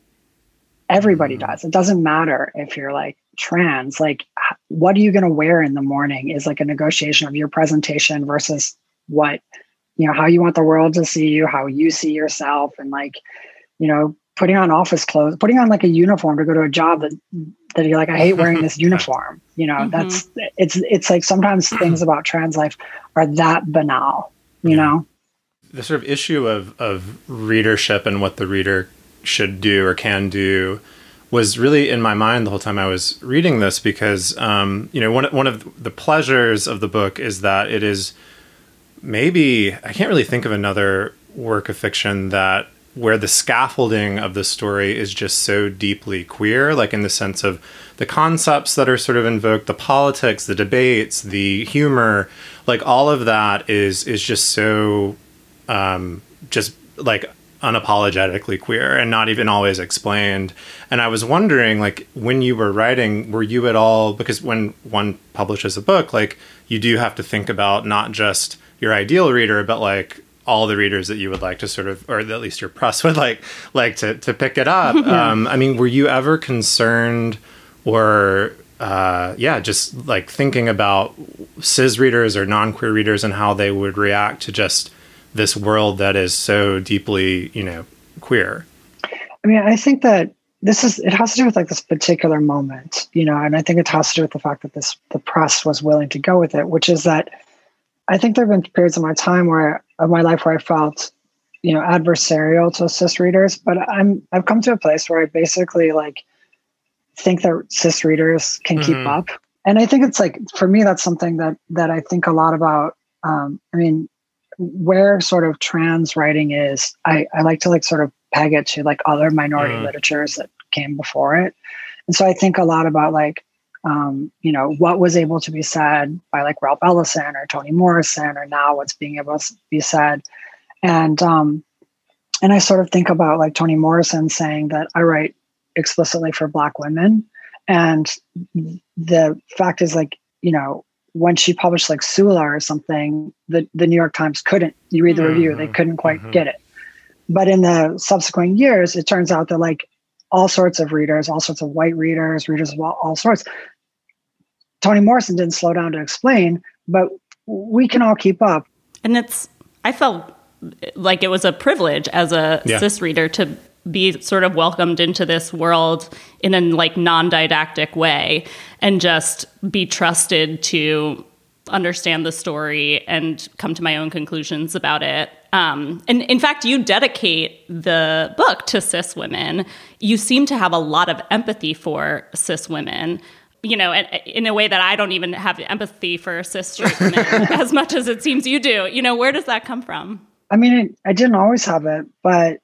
I: everybody mm-hmm. does. It doesn't matter if you're like trans, like what are you going to wear in the morning is like a negotiation of your presentation versus what, you know, how you want the world to see you, how you see yourself. And like, you know, putting on office clothes, putting on like a uniform to go to a job that that you're like, I hate wearing this [LAUGHS] uniform. You know, mm-hmm. that's it's it's like sometimes [CLEARS THROAT] things about trans life are that banal. You yeah. know,
B: the sort of issue of of readership and what the reader should do or can do was really in my mind the whole time I was reading this because um, you know one one of the pleasures of the book is that it is maybe I can't really think of another work of fiction that where the scaffolding of the story is just so deeply queer, like in the sense of the concepts that are sort of invoked, the politics, the debates, the humor, like all of that is is just so um, just like unapologetically queer and not even always explained. And I was wondering, like, when you were writing, were you at all because when one publishes a book, like you do have to think about not just your ideal reader, but like all the readers that you would like to sort of, or at least your press [LAUGHS] would like like to to pick it up. [LAUGHS] um, I mean, were you ever concerned, or uh, yeah, just like thinking about cis readers or non queer readers and how they would react to just this world that is so deeply, you know, queer?
I: I mean, I think that this is it has to do with like this particular moment, you know, and I think it has to do with the fact that this the press was willing to go with it, which is that I think there have been periods of my time where of my life where I felt, you know, adversarial to cis readers, but I'm I've come to a place where I basically like think that cis readers can mm-hmm. keep up. And I think it's like for me that's something that that I think a lot about. Um, I mean, where sort of trans writing is, I, I like to like sort of peg it to like other minority mm. literatures that came before it. And so I think a lot about like um, you know, what was able to be said by like Ralph Ellison or Toni Morrison, or now what's being able to be said. And um, and I sort of think about like Toni Morrison saying that I write explicitly for Black women, and the fact is like you know when she published like Sula or something, the the New York Times couldn't. You read the mm-hmm. review, they couldn't quite mm-hmm. get it. But in the subsequent years, it turns out that like all sorts of readers, all sorts of white readers, readers of all, all sorts, Toni Morrison didn't slow down to explain, but we can all keep up.
C: And it's, I felt like it was a privilege as a yeah. cis reader to be sort of welcomed into this world in a like non-didactic way and just be trusted to understand the story and come to my own conclusions about it. Um, and in fact, you dedicate the book to cis women. You seem to have a lot of empathy for cis women you know, in a way that I don't even have empathy for cis straight [LAUGHS] women as much as it seems you do. You know, where does that come from?
I: I mean, it, I didn't always have it, but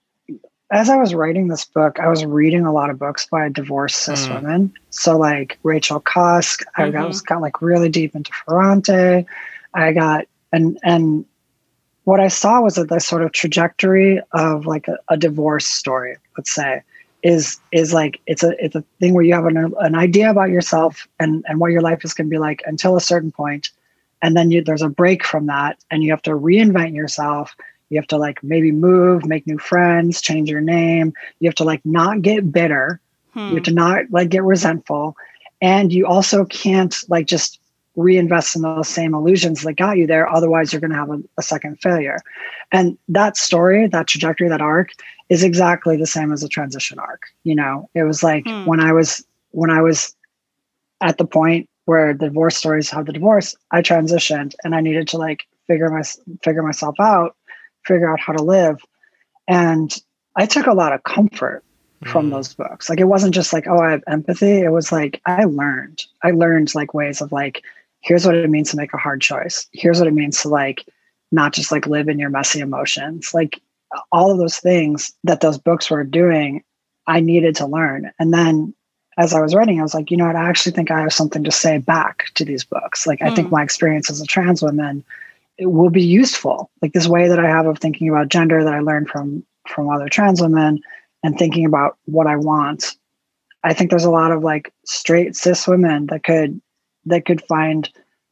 I: as I was writing this book, I was reading a lot of books by divorced cis mm. women. So, like Rachel Cusk, I mm-hmm. got, got like really deep into Ferrante. I got and and what I saw was that the sort of trajectory of like a, a divorce story, let's say, is is like it's a it's a thing where you have an, an idea about yourself and and what your life is going to be like until a certain point. And then you, there's a break from that and you have to reinvent yourself. You have to like maybe move make new friends change your name. You have to like not get bitter. Hmm. you have to not like get resentful. And you also can't like just reinvest in those same illusions that got you there otherwise you're going to have a, a second failure and that story that trajectory that arc is exactly the same as a transition arc. You know, it was like hmm. when I was when I was at the point where the divorce stories have the divorce, I transitioned and I needed to like figure my figure myself out, figure out how to live. And I took a lot of comfort from hmm. those books. Like it wasn't just like, oh, I have empathy. It was like I learned. I learned like ways of like, here's what it means to make a hard choice. Here's what it means to like not just like live in your messy emotions. Like all of those things that those books were doing, I needed to learn. And then as I was writing, I was like, you know what? I actually think I have something to say back to these books. Like, mm. I think hmm. my experience as a trans woman it will be useful. Like this way that I have of thinking about gender that I learned from from other trans women and thinking about what I want. I think there's a lot of like straight cis women that could that could find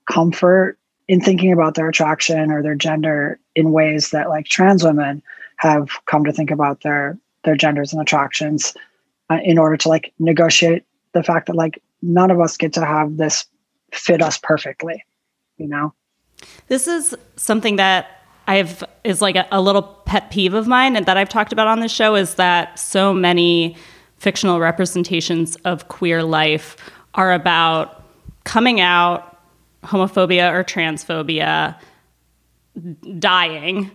I: comfort in thinking about their attraction or their gender in ways that like trans women have come to think about their their genders and attractions uh, in order to like negotiate the fact that like none of us get to have this fit us perfectly you know?
C: This is something that i've is like a, a little pet peeve of mine and that I've talked about on this show is that so many fictional representations of queer life are about coming out, homophobia or transphobia, dying,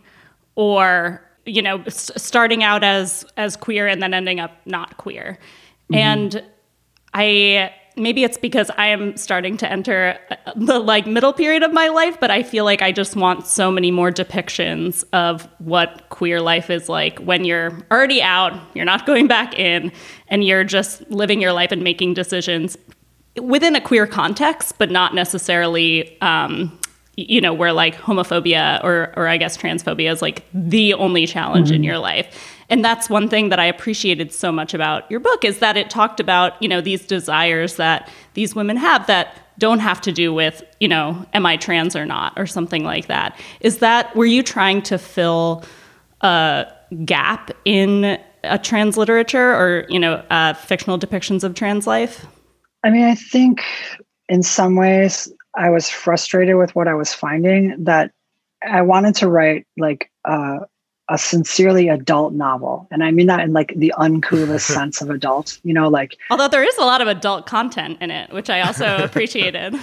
C: or you know, s- starting out as as queer and then ending up not queer. Mm-hmm. And I maybe it's because I am starting to enter uh, the like middle period of my life, but I feel like I just want so many more depictions of what queer life is like when you're already out, you're not going back in, and you're just living your life and making decisions within a queer context, but not necessarily. Um, you know, where like homophobia or, or I guess transphobia is like the only challenge mm-hmm. in your life and that's one thing that I appreciated so much about your book is that it talked about, you know, these desires that these women have that don't have to do with, you know, am I trans or not or something like that. Is that were you trying to fill a gap in a trans literature or, you know, uh, fictional depictions of trans life?
I: I mean, I think in some ways I was frustrated with what I was finding that I wanted to write like uh, a sincerely adult novel. And i mean that in like the uncoolest [LAUGHS] sense of adult you know like
C: although there is a lot of adult content in it which i also [LAUGHS] appreciated.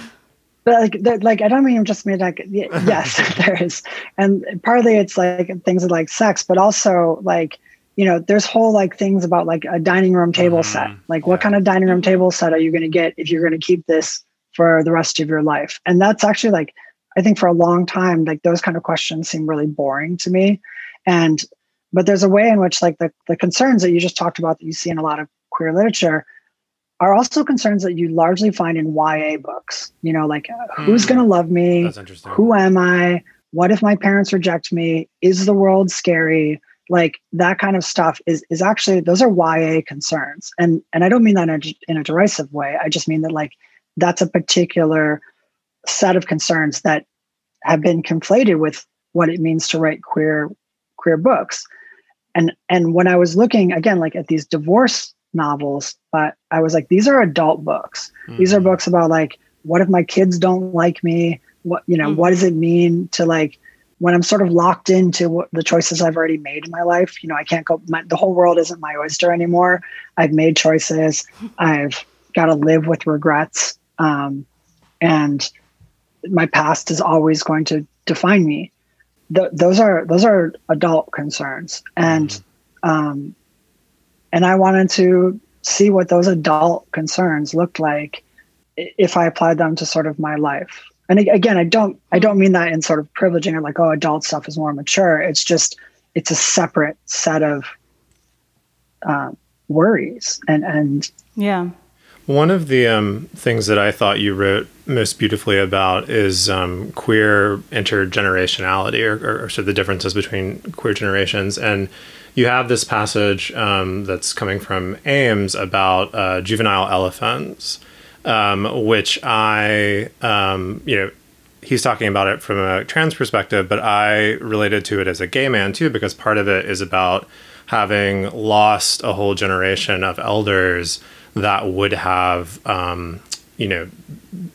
I: But like like i don't mean just mean like [LAUGHS] yes there is. And partly it's like things like sex but also like you know there's whole like things about like a dining room table mm-hmm. set like what kind of dining room table set are you going to get if you're going to keep this for the rest of your life and that's actually like i think for a long time like those kind of questions seem really boring to me and but there's a way in which like the, the concerns that you just talked about that you see in a lot of queer literature are also concerns that you largely find in YA books. You know, like mm. who's going to love me? Who am I? What if my parents reject me? Is the world scary? Like that kind of stuff is is actually those are YA concerns, and and I don't mean that in a, in a derisive way. I just mean that like that's a particular set of concerns that have been conflated with what it means to write queer queer books. And and when I was looking again, like at these divorce novels, but I was like, these are adult books. Mm-hmm. These are mm-hmm. books about like, what if my kids don't like me? What you know, mm-hmm. what does it mean to like when I'm sort of locked into what the choices I've already made in my life? You know, I can't go. My, the whole world isn't my oyster anymore. I've made choices. I've got to live with regrets, um, and my past is always going to define me th- those are those are adult concerns, and mm-hmm. um, and I wanted to see what those adult concerns looked like if I applied them to sort of my life. And again, I don't I don't mean that in sort of privileging or like oh adult stuff is more mature. It's just it's a separate set of uh, worries and and
C: yeah
B: one of the um, things that I thought you wrote most beautifully about is um, queer intergenerationality, or, or, or, sort of the differences between queer generations. And you have this passage um, that's coming from Ames about uh, juvenile elephants, um, which I, um, you know, he's talking about it from a trans perspective, but I related to it as a gay man too, because part of it is about having lost a whole generation of elders that would have um, you know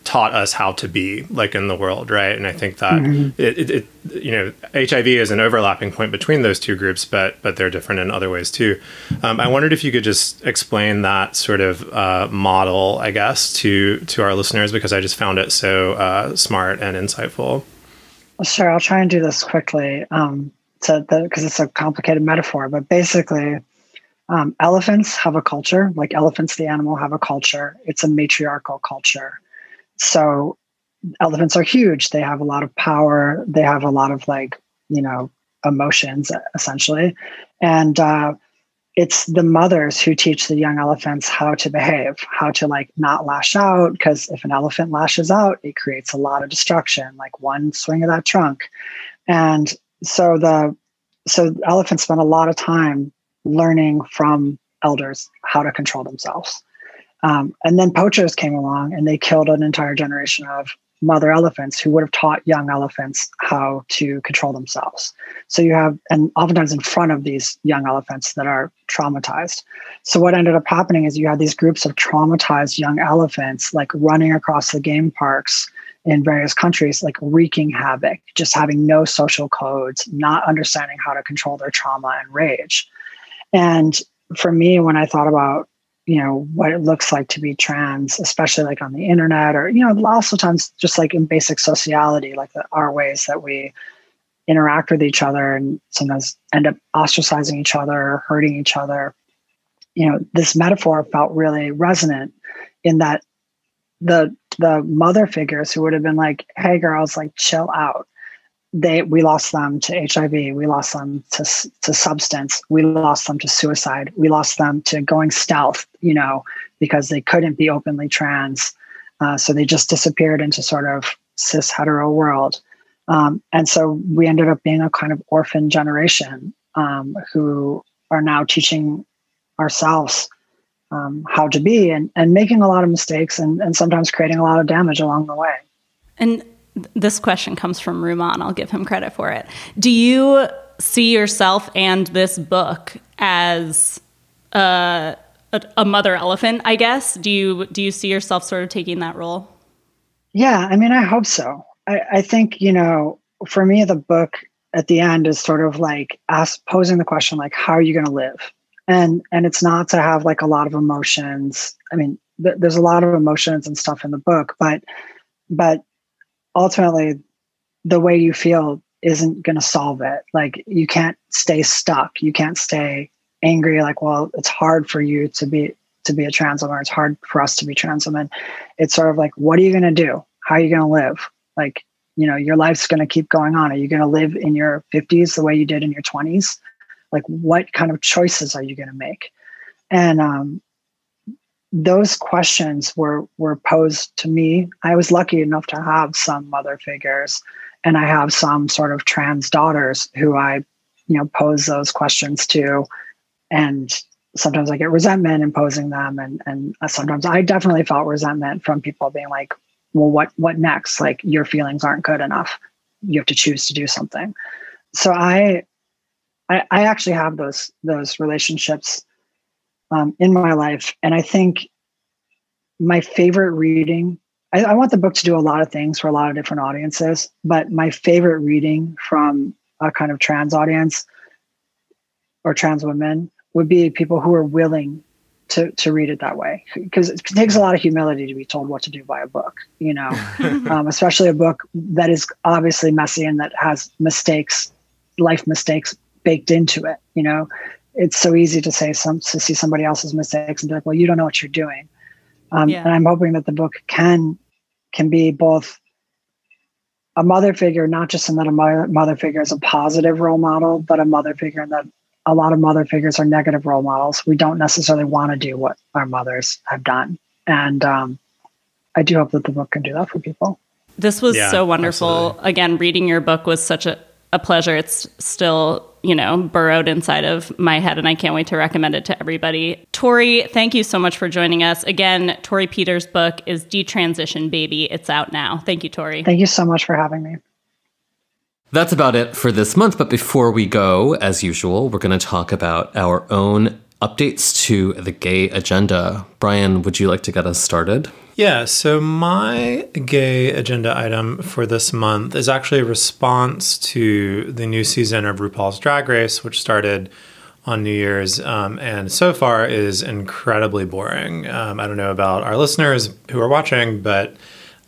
B: taught us how to be like in the world right? And i think that mm-hmm. it, it, it, you know hiv is an overlapping point between those two groups but but they're different in other ways too. Um, i wondered if you could just explain that sort of uh, model i guess to to our listeners because i just found it so uh, smart and insightful.
I: Sure i'll try and do this quickly um, because it's a complicated metaphor but basically um, elephants have a culture, like elephants, the animal, have a culture. It's a matriarchal culture. So elephants are huge. They have a lot of power. They have a lot of like, you know, emotions essentially. And uh, it's the mothers who teach the young elephants how to behave, how to like not lash out. Because if an elephant lashes out, it creates a lot of destruction, like one swing of that trunk. And so the so elephants spend a lot of time learning from elders how to control themselves. Um, and then poachers came along and they killed an entire generation of mother elephants who would have taught young elephants how to control themselves. So you have, and oftentimes in front of these young elephants that are traumatized. So what ended up happening is you had these groups of traumatized young elephants like running across the game parks in various countries, like wreaking havoc, just having no social codes, not understanding how to control their trauma and rage. And for me, when I thought about, you know, what it looks like to be trans, especially like on the internet or, you know, lots of times just like in basic sociality, like the, our ways that we interact with each other and sometimes end up ostracizing each other or hurting each other. You know, this metaphor felt really resonant in that the the mother figures who would have been like, "Hey, girls, like chill out." They we lost them to HIV. We lost them to to substance. We lost them to suicide. We lost them to going stealth. You know, because they couldn't be openly trans, uh, so they just disappeared into sort of cis hetero world. Um, and so we ended up being a kind of orphan generation um, who are now teaching ourselves um, how to be and, and making a lot of mistakes and, and sometimes creating a lot of damage along the way.
C: And this question comes from Rumaan. I'll give him credit for it. Do you see yourself and this book as a, a, a mother elephant? I guess. Do you do you see yourself sort of taking that role?
I: Yeah, I mean, I hope so. I, I think you know, for me, the book at the end is sort of like ask, posing the question like, how are you going to live? and and it's not to have like a lot of emotions i mean th- there's a lot of emotions and stuff in the book but but ultimately the way you feel isn't going to solve it. Like you can't stay stuck. You can't stay angry like well it's hard for you to be to be a trans woman it's hard for us to be trans women. It's sort of like what are you going to do? How are you going to live? Like you know your life's going to keep going on. Are you going to live in your 50s the way you did in your 20s like what kind of choices are you going to make? And um, those questions were were posed to me. I was lucky enough to have some mother figures and i have some sort of trans daughters who i you know pose those questions to. And sometimes i get resentment in posing them and and sometimes i definitely felt resentment from people being like well what what next? Like your feelings aren't good enough. You have to choose to do something. So i I, I actually have those those relationships um, in my life, and I think my favorite reading. I, I want the book to do a lot of things for a lot of different audiences, but my favorite reading from a kind of trans audience or trans women would be people who are willing to to read it that way because it takes a lot of humility to be told what to do by a book you know [LAUGHS] [LAUGHS] um, especially a book that is obviously messy and that has mistakes life mistakes baked into it. You know, it's so easy to say some to see somebody else's mistakes and be like, well, you don't know what you're doing. Um, yeah. And I'm hoping that the book can can be both a mother figure, not just in that a mother, mother figure is a positive role model, but a mother figure in that a lot of mother figures are negative role models. We don't necessarily want to do what our mothers have done. And um, I do hope that the book can do that for people.
C: This was yeah, so wonderful. Absolutely. Again, reading your book was such a, a pleasure. It's still you know, burrowed inside of my head, and I can't wait to recommend it to everybody. Torrey, thank you so much for joining us. Again, Torrey Peters' book is Detransition Baby. It's out now. Thank you, Torrey.
I: Thank you so much for having me.
D: That's about it for this month. But before we go, as usual, we're going to talk about our own updates to the gay agenda. Bryan, would you like to get us started?
B: Yeah, so my gay agenda item for this month is actually a response to the new season of RuPaul's Drag Race, which started on New Year's, um, and so far is incredibly boring. Um, I don't know about our listeners who are watching, but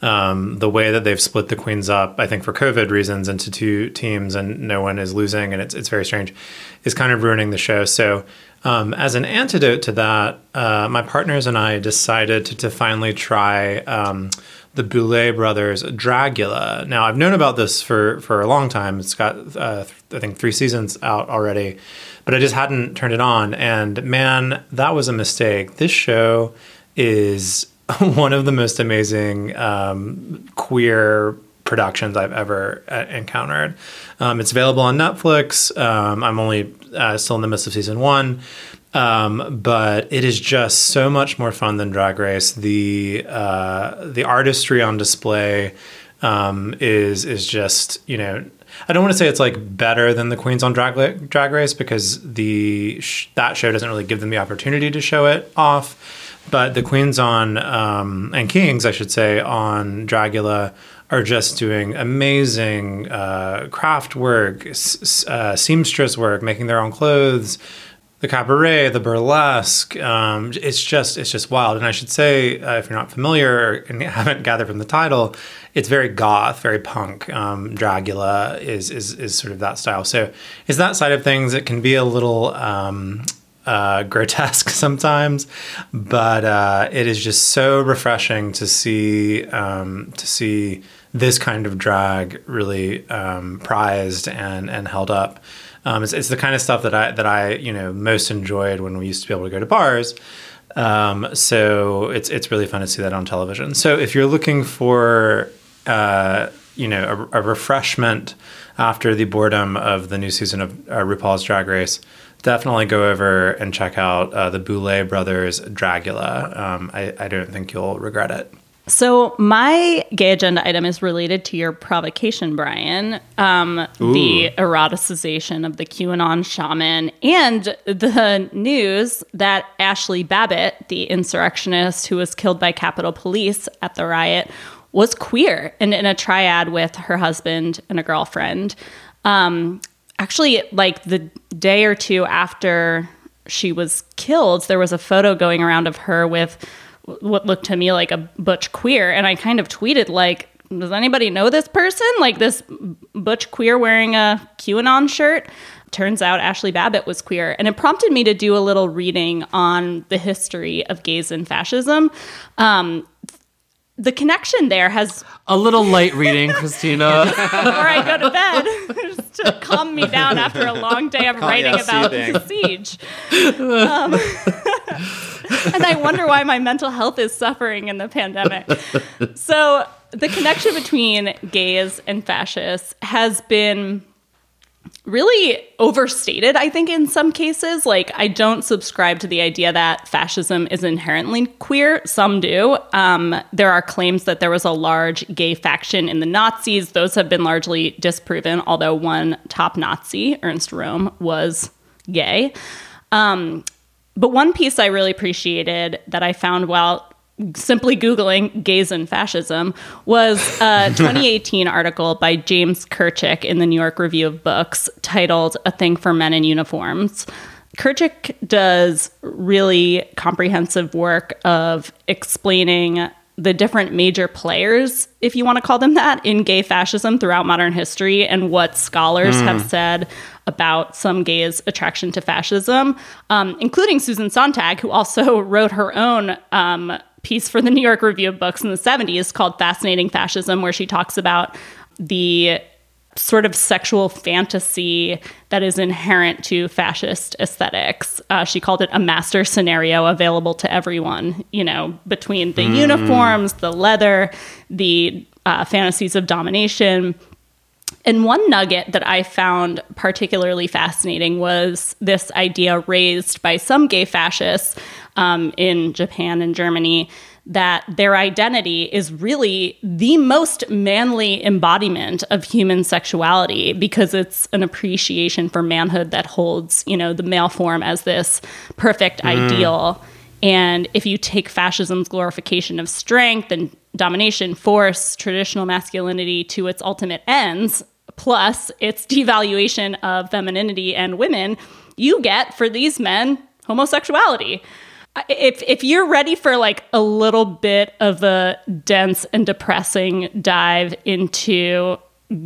B: um, the way that they've split the queens up, I think for COVID reasons, into two teams and no one is losing, and it's it's very strange, is kind of ruining the show. So um, as an antidote to that, uh, my partners and I decided to, to finally try um, the Boulet Brothers Dragula. Now, I've known about this for, for a long time. It's got, uh, I think, three seasons out already, but I just hadn't turned it on. And man, that was a mistake. This show is [LAUGHS] one of the most amazing um, queer productions I've ever uh, encountered. Um, it's available on Netflix. Um, I'm only uh, still in the midst of season one, um, but it is just so much more fun than Drag Race. The uh, the artistry on display um, is is just you know. I don't want to say it's like better than the Queens on Drag, Drag Race because the sh- that show doesn't really give them the opportunity to show it off but the queens on um, and kings, I should say, on Dragula are just doing amazing uh, craft work, s- uh, seamstress work, making their own clothes, the cabaret, the burlesque. Um, it's just it's just wild. And I should say, uh, if you're not familiar [LAUGHS] and haven't gathered from the title, it's very goth, very punk. Um, Dragula is, is is sort of that style. So it's that side of things. It can be a little. Um, uh, [LAUGHS] grotesque sometimes, but uh, it is just so refreshing to see um, to see this kind of drag really um, prized and and held up. Um, it's, it's the kind of stuff that I that I you know most enjoyed when we used to be able to go to bars. Um, so it's it's really fun to see that on television. So if you're looking for uh, you know a, a, refreshment after the boredom of the new season of uh, RuPaul's Drag Race, definitely go over and check out uh, the Boulet Brothers Dragula. Um, I, I don't think you'll regret it.
C: So my gay agenda item is related to your provocation, Bryan. Um, the eroticization of the QAnon shaman and the news that Ashli Babbitt, the insurrectionist who was killed by Capitol Police at the riot, was queer and in a triad with her husband and a girlfriend. Um, actually, like the day or two after she was killed, there was a photo going around of her with what looked to me like a butch queer. And I kind of tweeted, like, does anybody know this person? Like this butch queer wearing a QAnon shirt? Turns out Ashli Babbitt was queer. And it prompted me to do a little reading on the history of gays and fascism. Um, the connection there has
D: a little light reading, Christina. [LAUGHS]
C: before I go to bed, [LAUGHS] just to calm me down after a long day of [LAUGHS] writing yeah, about the siege. Um, and I wonder why my mental health is suffering in the pandemic. So the connection between gays and fascists has been really overstated, I think, in some cases. Like, I don't subscribe to the idea that fascism is inherently queer. Some do. Um, there are claims that there was a large gay faction in the Nazis. Those have been largely disproven, although one top Nazi, Ernst Röhm, was gay. Um, but one piece I really appreciated that I found while simply Googling gays and fascism was a [LAUGHS] 2018 article by James Kirchick in the New York Review of Books titled A Thing for Men in Uniforms. Kirchick does really comprehensive work of explaining the different major players, if you want to call them that, in gay fascism throughout modern history and what scholars mm. have said about some gays' attraction to fascism, um, including Susan Sontag, who also [LAUGHS] wrote her own um, piece for the New York Review of Books in the 70s called Fascinating Fascism, where she talks about the sort of sexual fantasy that is inherent to fascist aesthetics. Uh, she called it a master scenario available to everyone, you know, between the mm. uniforms, the leather, the uh, fantasies of domination. And one nugget that I found particularly fascinating was this idea raised by some gay fascists um, in Japan and Germany that their identity is really the most manly embodiment of human sexuality because it's an appreciation for manhood that holds, you know, the male form as this perfect mm. ideal. And if you take fascism's glorification of strength and domination, force, traditional masculinity to its ultimate ends, plus its devaluation of femininity and women, you get for these men homosexuality if if you're ready for like a little bit of a dense and depressing dive into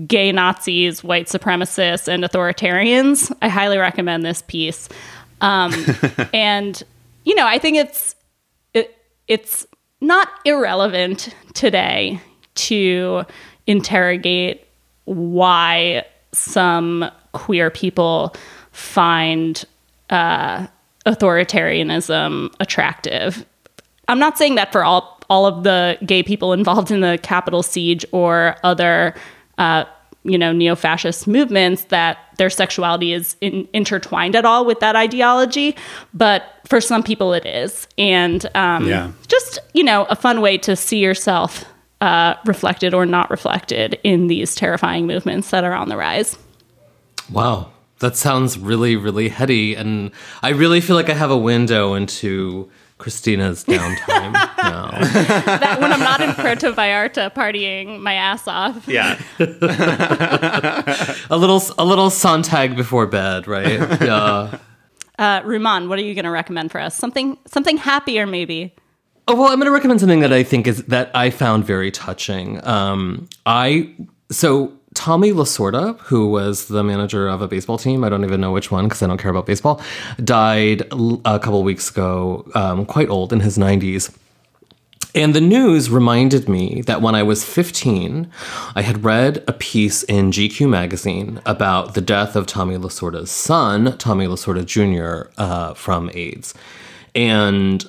C: gay Nazis, white supremacists, and authoritarians, I highly recommend this piece. Um, [LAUGHS] and you know, I think it's it, it's not irrelevant today to interrogate why some queer people find uh, authoritarianism attractive. I'm not saying that for all all of the gay people involved in the Capitol siege or other, uh, you know, neo-fascist movements that their sexuality is in, intertwined at all with that ideology. But for some people, it is, and um, yeah. just you know, a fun way to see yourself uh, reflected or not reflected in these terrifying movements that are on the rise.
D: Wow, that sounds really, really heady. And I really feel like I have a window into Christina's downtime [LAUGHS] now.
C: that when I'm not in Puerto Vallarta partying my ass off.
B: Yeah. [LAUGHS]
D: a little a little Sontag before bed, right? [LAUGHS] Yeah.
C: Uh, Rumaan, what are you going to recommend for us? Something something happier, maybe.
D: Oh well, I'm going to recommend something that I think is that I found very touching. Um, I so Tommy Lasorda, who was the manager of a baseball team, I don't even know which one because I don't care about baseball, died a couple weeks ago, um, quite old in his 90s. And the news reminded me that when I was 15, I had read a piece in GQ magazine about the death of Tommy Lasorda's son, Tommy Lasorda Jr., uh, from AIDS. And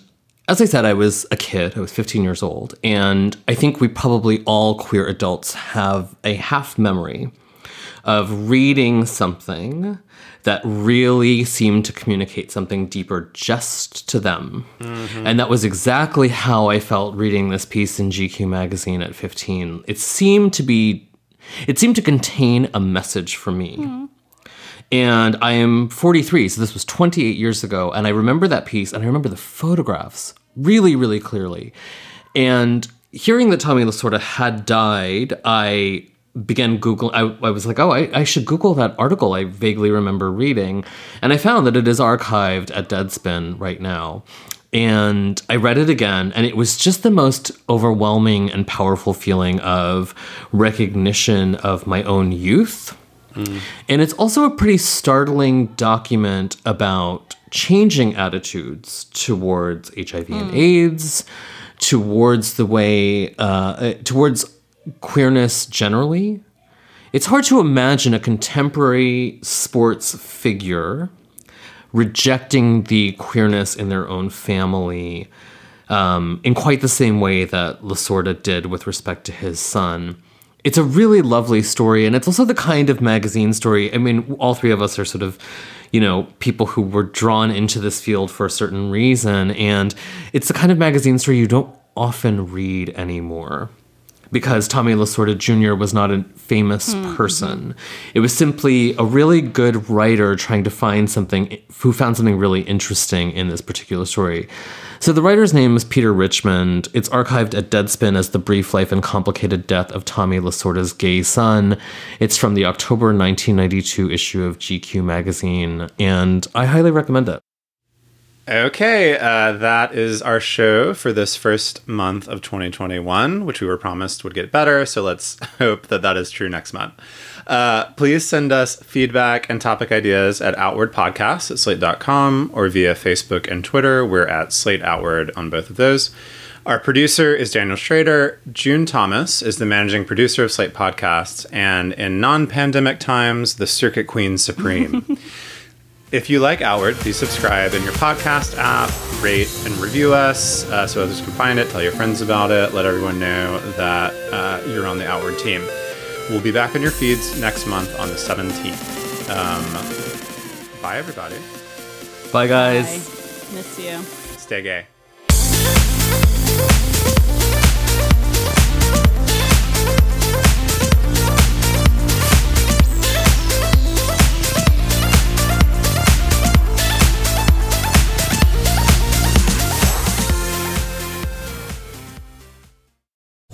D: as I said, I was a kid. I was 15 years old. And I think we probably all queer adults have a half memory of reading something that really seemed to communicate something deeper just to them. Mm-hmm. And that was exactly how I felt reading this piece in GQ magazine at 15. It seemed to be, it seemed to contain a message for me. Mm-hmm. And I am 43, so this was 28 years ago. And I remember that piece and I remember the photographs really, really clearly. And hearing that Tommy Lasorda had died, I began Googling. I, I was like, oh, I, I, should Google that article I vaguely remember reading. And I found that it is archived at Deadspin right now. And I read it again, and it was just the most overwhelming and powerful feeling of recognition of my own youth Mm. And it's also a pretty startling document about changing attitudes towards HIV mm. and AIDS, towards the way, uh, towards queerness generally. It's hard to imagine a contemporary sports figure rejecting the queerness in their own family um, in quite the same way that Lasorda did with respect to his son it's a really lovely story and it's also the kind of magazine story i mean all three of us are sort of you know people who were drawn into this field for a certain reason and it's the kind of magazine story you don't often read anymore because Tommy Lasorda Jr. was not a famous mm-hmm. person. It was simply a really good writer trying to find something who found something really interesting in this particular story. So the writer's name is Peter Richmond. It's archived at Deadspin as The Brief Life and Complicated Death of Tommy Lasorda's Gay Son. It's from the October 1992 issue of GQ magazine, and I highly recommend it.
B: Okay, uh, that is our show for this first month of 2021, which we were promised would get better. So let's [LAUGHS] hope that that is true next month. Uh, please send us feedback and topic ideas at outwardpodcast at slate.com or via Facebook and Twitter. We're at Slate Outward on both of those. Our producer is Daniel Schroeder. June Thomas is the managing producer of Slate Podcasts, and in non pandemic times, the Circuit Queen Supreme. [LAUGHS] if you like Outward, please subscribe in your podcast app, rate and review us uh, so others can find it. Tell your friends about it. Let everyone know that uh, you're on the Outward team. We'll be back on your feeds next month on the 17th. Um, bye, everybody.
D: Bye, guys.
C: Bye. Miss you.
B: Stay gay.